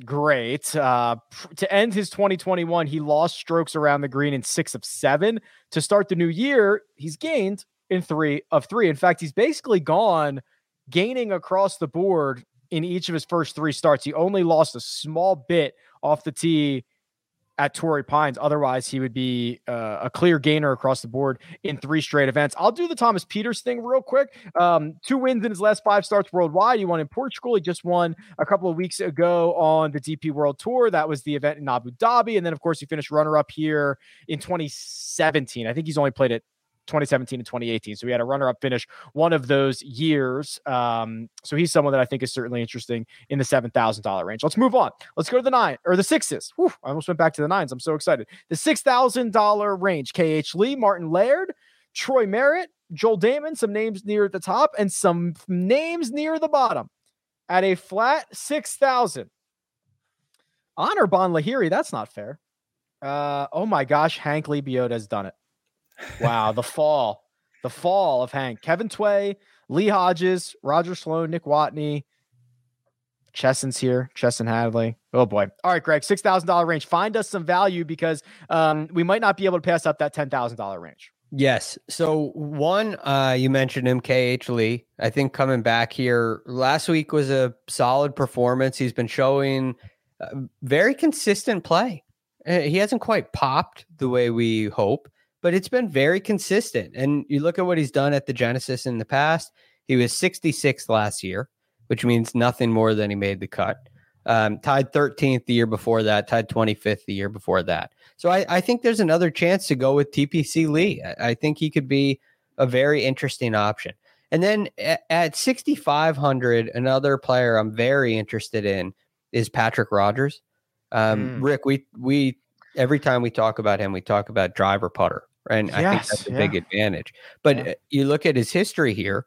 great. Uh, to end his 2021, he lost strokes around the green in six of seven. To start the new year, he's gained in three of three. In fact, he's basically gone gaining across the board in each of his first three starts. He only lost a small bit off the tee at Torrey Pines. Otherwise, he would be uh, a clear gainer across the board in three straight events. I'll do the Thomas Pieters thing real quick. Um, two wins in his last five starts worldwide. He won in Portugal. He just won a couple of weeks ago on the DP World Tour. That was the event in Abu Dhabi. And then, of course, he finished runner up here in 2017. I think he's only played it 2017 and 2018. So he had a runner up finish one of those years. Um, so he's someone that I think is certainly interesting in the $7,000 range. Let's move on. Let's go to the nine or the sixes. Whew, I almost went back to the nines. I'm so excited. The $6,000 range KH Lee, Martin Laird, Troy Merritt, Joel Dahmen, some names near the top and some names near the bottom at a flat 6,000. Anirban Lahiri. That's not fair. Uh, oh my gosh, Hank Lebioda has done it. Wow, the fall, the fall of Hank, Kevin Tway, Lee Hodges, Roger Sloan, Nick Watney, Chesson's here, Chesson Hadley. Oh boy. All right, Greg, six thousand dollar range. Find us some value because um, we might not be able to pass up that ten thousand dollar range. Yes. So one, uh, you mentioned him, KH Lee. I think coming back here last week was a solid performance. He's been showing uh, very consistent play. Uh, He hasn't quite popped the way we hope, but it's been very consistent. And you look at what he's done at the Genesis in the past. He was 66th last year, which means nothing more than he made the cut. Um, tied 13th the year before that, tied 25th the year before that. So I, I think there's another chance to go with TPC Lee. I, I think he could be a very interesting option. And then at, at 6,500, another player I'm very interested in is Patrick Rodgers. Um, Mm. Rick, we we every time we talk about him, we talk about driver putter, and I think that's a yeah. big advantage. But Yeah. uh, you look at his history here,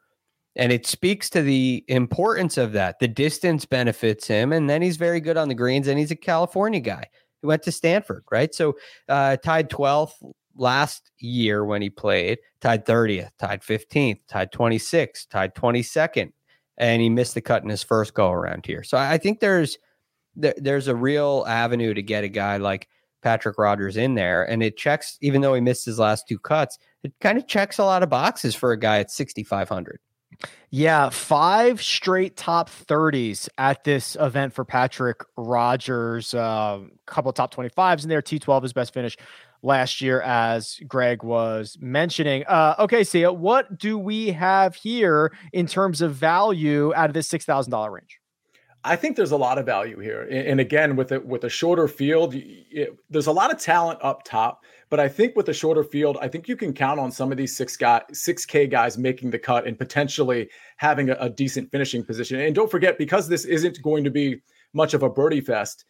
and it speaks to the importance of that. The distance benefits him, and then he's very good on the greens, and he's a California guy. He went to Stanford, right? So uh, tied 12th last year when he played, tied 30th, tied 15th, tied 26th, tied 22nd, and he missed the cut in his first go around here. So I I think there's there, there's a real avenue to get a guy like Patrick Rodgers in there, and it checks. Even though he missed his last two cuts, it kind of checks a lot of boxes for a guy at 6,500. Yeah, five straight top 30s at this event for Patrick Rodgers. A couple of top 25s in there. T12 is best finish last year, as Greg was mentioning. Uh, okay, Sia, what do we have here in terms of value out of this $6,000 range? I think there's a lot of value here, and again, with it with a shorter field, it, there's a lot of talent up top. But I think with a shorter field, I think you can count on some of these six guy, six K guys making the cut and potentially having a, a decent finishing position. And don't forget, because this isn't going to be much of a birdie fest,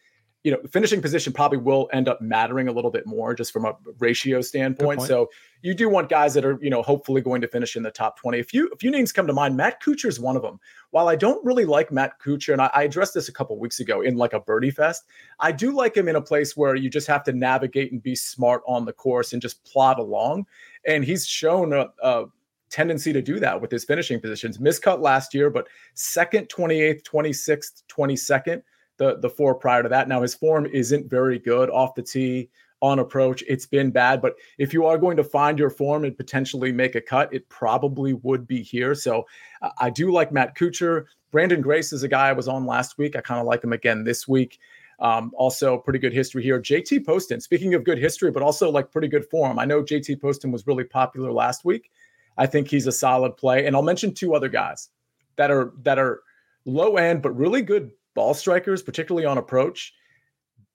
you know, finishing position probably will end up mattering a little bit more just from a ratio standpoint. So you do want guys that are, you know, hopefully going to finish in the top 20. A few, a few names come to mind. Matt Kuchar is one of them. While I don't really like Matt Kuchar, and I, I addressed this a couple weeks ago in like a birdie fest, I do like him in a place where you just have to navigate and be smart on the course and just plod along. And he's shown a, a tendency to do that with his finishing positions. Miscut last year, but second, 28th, 26th, 22nd the the four prior to that. Now his form isn't very good off the tee on approach. It's been bad, but if you are going to find your form and potentially make a cut, it probably would be here. So uh, I do like Matt Kuchar. Branden Grace is a guy I was on last week. I kind of like him again this week. Um, also, pretty good history here. JT Poston, speaking of good history, but also like pretty good form. I know JT Poston was really popular last week. I think he's a solid play. And I'll mention two other guys that are that are low end, but really good ball strikers, particularly on approach.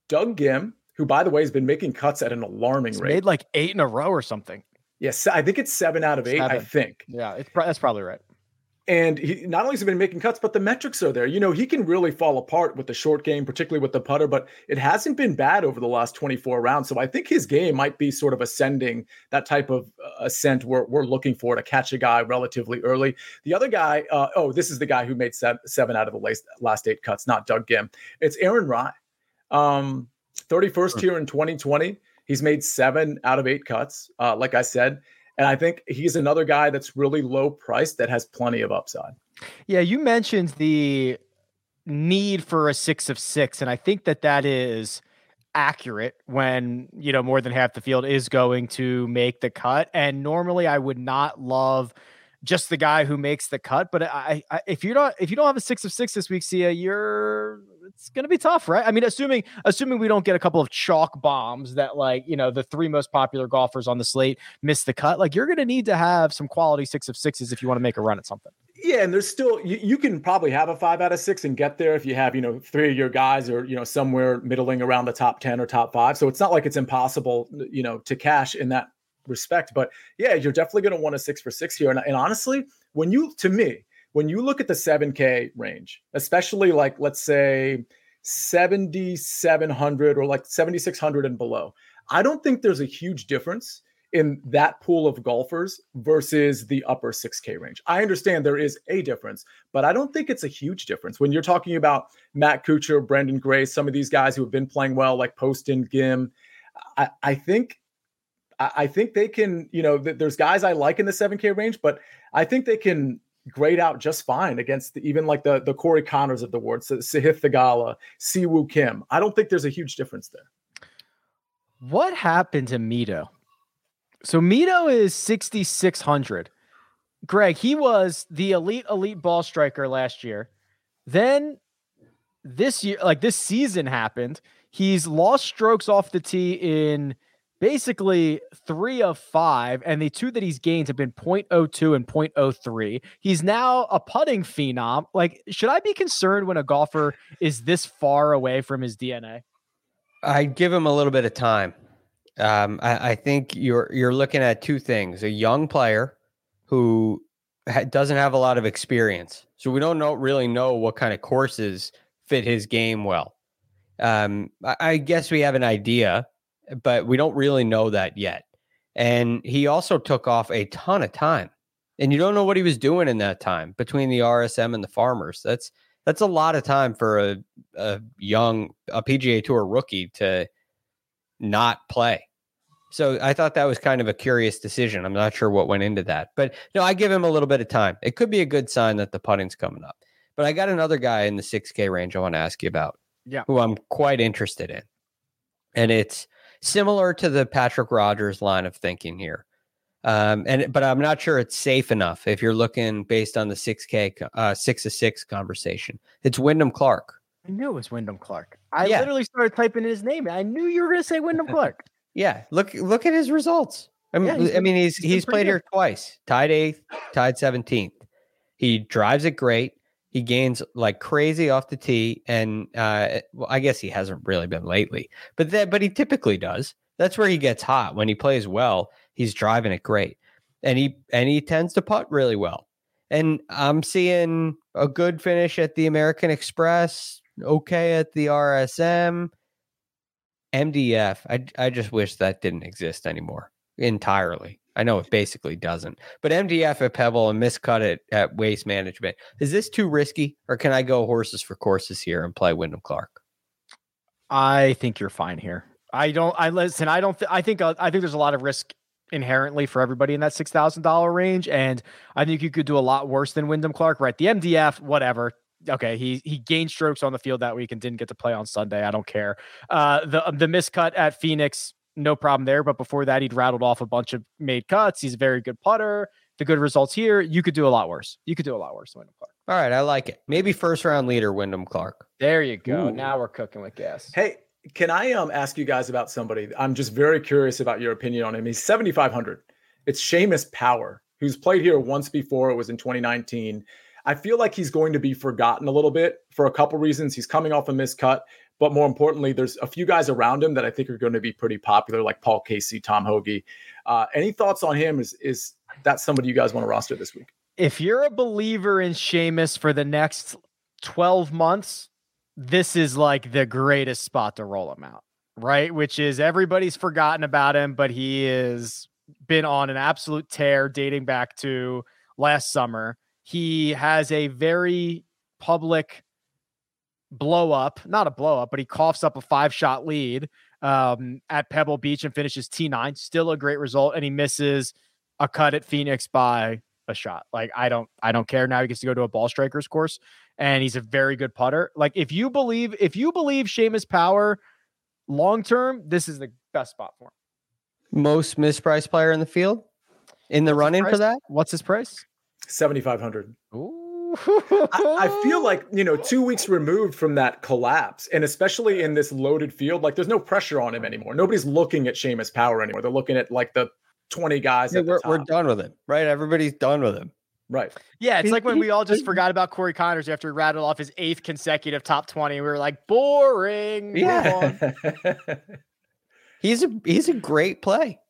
Doug Ghim, who by the way has been making cuts at an alarming He's rate. made like eight in a row or something. yes, I think it's seven out of eight. I think. Yeah, it's that's probably right. And he not only has he been making cuts, but the metrics are there. You know, he can really fall apart with the short game, particularly with the putter, but it hasn't been bad over the last 24 rounds. So I think his game might be sort of ascending that type of uh, ascent we're, we're looking for to catch a guy relatively early. The other guy, uh, oh, this is the guy who made seven, seven out of the last, last eight cuts, not Doug Ghim. It's Aaron Rai. Um, 31st here in 2020. He's made seven out of eight cuts, uh, like I said. And I think he's another guy that's really low priced that has plenty of upside. Yeah, you mentioned the need for a six of six, and I think that that is accurate when you know more than half the field is going to make the cut. And normally, I would not love just the guy who makes the cut, but I, I if you don't if you don't have a six of six this week, Sia, you're it's gonna be tough, right? I mean, assuming assuming we don't get a couple of chalk bombs that like you know the three most popular golfers on the slate miss the cut, like you're gonna need to have some quality six of sixes if you want to make a run at something. Yeah, and there's still you, you can probably have a five out of six and get there if you have you know three of your guys or you know somewhere middling around the top ten or top five. So it's not like it's impossible you know to cash in that respect. But yeah, you're definitely going to want a six for six here. And, and honestly, when you to me when you look at the seven K range, especially like let's say seventy seven hundred or like seventy six hundred and below, I don't think there's a huge difference in that pool of golfers versus the upper 6K range. I understand there is a difference, but I don't think it's a huge difference. When you're talking about Matt Kuchar, Brendan Gray, some of these guys who have been playing well, like Poston, Ghim, I, I think I I think they can, you know, th- there's guys I like in the 7K range, but I think they can grade out just fine against the, even like the the Corey Conners of the world, so Sahith Theegala, Siwoo Kim. I don't think there's a huge difference there. What happened to Mito? So Mito is 6,600. Greg, he was the elite, elite ball striker last year. Then this year, like this season happened. He's lost strokes off the tee in basically three of five, and the two that he's gained have been 0.02 and 0.03. He's now a putting phenom. Like, should I be concerned when a golfer is this far away from his DNA? I'd give him a little bit of time. Um, I, I think you're you're looking at two things: a young player who ha- doesn't have a lot of experience, so we don't know really know what kind of courses fit his game well. Um, I, I guess we have an idea, Eh, but we don't really know that yet. And he also took off a ton of time, and you don't know what he was doing in that time between the RSM and the Farmers. That's that's a lot of time for a, a young a PGA Tour rookie to not play. So I thought that was kind of a curious decision. I'm not sure what went into that, but no, I give him a little bit of time. It could be a good sign that the putting's coming up. But I got another guy in the 6K range I want to ask you about. Yeah. Who I'm quite interested in. And it's similar to the Patrick Rodgers line of thinking here. Um, and but I'm not sure it's safe enough if you're looking based on the 6K uh, six to six conversation. It's Wyndham Clark. I knew it was Wyndham Clark. I Yeah. literally started typing in his name. I knew you were going to say Wyndham Clark. Yeah, look look at his results. I mean, Yeah, he's I mean he's he's he's played here twice. Tied eighth, tied seventeenth. He drives it great. He gains like crazy off the tee, and uh, well, I guess he hasn't really been lately, but that but he typically does. That's where he gets hot when he plays well. He's driving it great, and he and he tends to putt really well. And I'm seeing a good finish at the American Express, okay at the RSM. MDF, I I just wish that didn't exist anymore entirely. I know it basically doesn't, but MDF at Pebble and miscut it at Waste Management. Is this too risky, or can I go horses for courses here and play Wyndham Clark? I think you're fine here. I don't. I listen. I don't. Th- I think. Uh, I think there's a lot of risk inherently for everybody in that six thousand dollar range, and I think you could do a lot worse than Wyndham Clark. Right? The MDF, whatever. Okay, he he gained strokes on the field that week and didn't get to play on Sunday. I don't care. Uh, the the miscut at Phoenix, no problem there. But before that, he'd rattled off a bunch of made cuts. He's a very good putter. The good results here, you could do a lot worse. You could do a lot worse Wyndham Clark. All right, I like it. Maybe first round leader Wyndham Clark. There you go. Ooh. Now we're cooking with gas. Hey, can I um ask you guys about somebody? I'm just very curious about your opinion on him. He's 7,500. It's Seamus Power, who's played here once before. It was in 2019. I feel like he's going to be forgotten a little bit for a couple reasons. He's coming off a miscut, but more importantly, there's a few guys around him that I think are going to be pretty popular, like Paul Casey, Tom Hoge. Uh, any thoughts on him? Is is that somebody you guys want to roster this week? if you're a believer in Seamus for the next 12 months, this is like the greatest spot to roll him out, right? Which is everybody's forgotten about him, but he has been on an absolute tear dating back to last summer. He has a very public blow up, not a blow up, but he coughs up a five shot lead um, at Pebble Beach and finishes T9. Still a great result. And he misses a cut at Phoenix by a shot. Like I don't I don't care now. He gets to go to a ball strikers course and he's a very good putter. Like if you believe if you believe Seamus Power long term, this is the best spot for him. Most mispriced player in the field in the What's his for that. What's his price? 7,500. Ooh. I, I feel like you know two weeks removed from that collapse, and especially in this loaded field, like there's no pressure on him anymore. Nobody's looking at Seamus Power anymore. They're looking at like the 20 guys Yeah, at we're, top. we're done with him, right? Everybody's done with him. right. Yeah, it's like when we all just forgot about Corey Conners after he rattled off his eighth consecutive top 20. We were like, boring. Yeah. He's a he's a great play.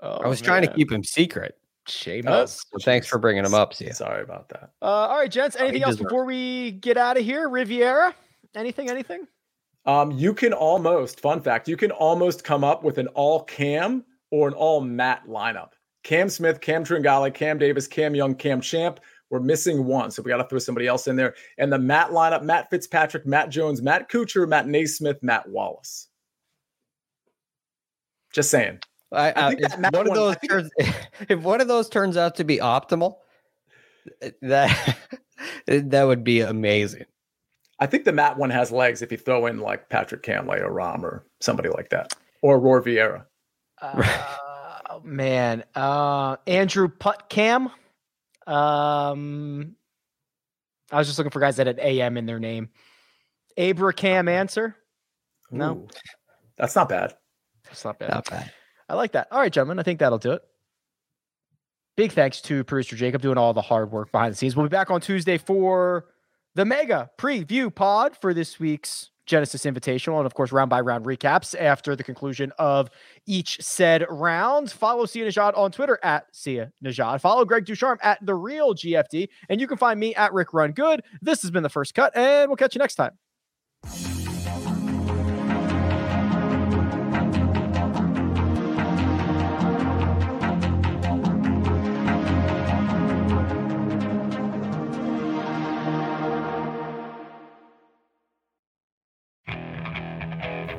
Oh, I was trying to keep him secret. Seamus. So thanks for bringing him up, Sia. Sorry about that. Uh, all right, gents. he Anything else deserves before we get out of here? Riviera? Anything? Anything? Um, you can almost, fun fact, you can almost come up with an all Cam or an all Matt lineup. Cam Smith, Cam Tringale, Cam Davis, Cam Young, Cam Champ. We're missing one, so we got to throw somebody else in there. And the Matt lineup: Matt Fitzpatrick, Matt Jones, Matt Kuchar, Matt NeSmith, Matt Wallace. Just saying. I, I I, think if Matt one of those I think turns, if one of those turns out to be optimal, eh, that that would be amazing. I think the Matt one has legs if you throw in like Patrick Cantlay or Rahm or somebody like that, or Roar Vieira. Uh, man, uh, Andrew Putcam. Um, I was just looking for guys that had AM in their name. Abraham Ancer. No. Ooh, that's not bad. That's not bad. Not bad. I like that. All right, gentlemen. I think that'll do it. Big thanks to producer Jacob doing all the hard work behind the scenes. We'll be back on Tuesday for the mega preview pod for this week's Genesis Invitational, and of course, round by round recaps after the conclusion of each said round. Follow Sia Nejad on Twitter at Sia Nejad. Follow Greg DuCharme at the Real GFD, and you can find me at Rick Run Good. This has been the first cut, and we'll catch you next time.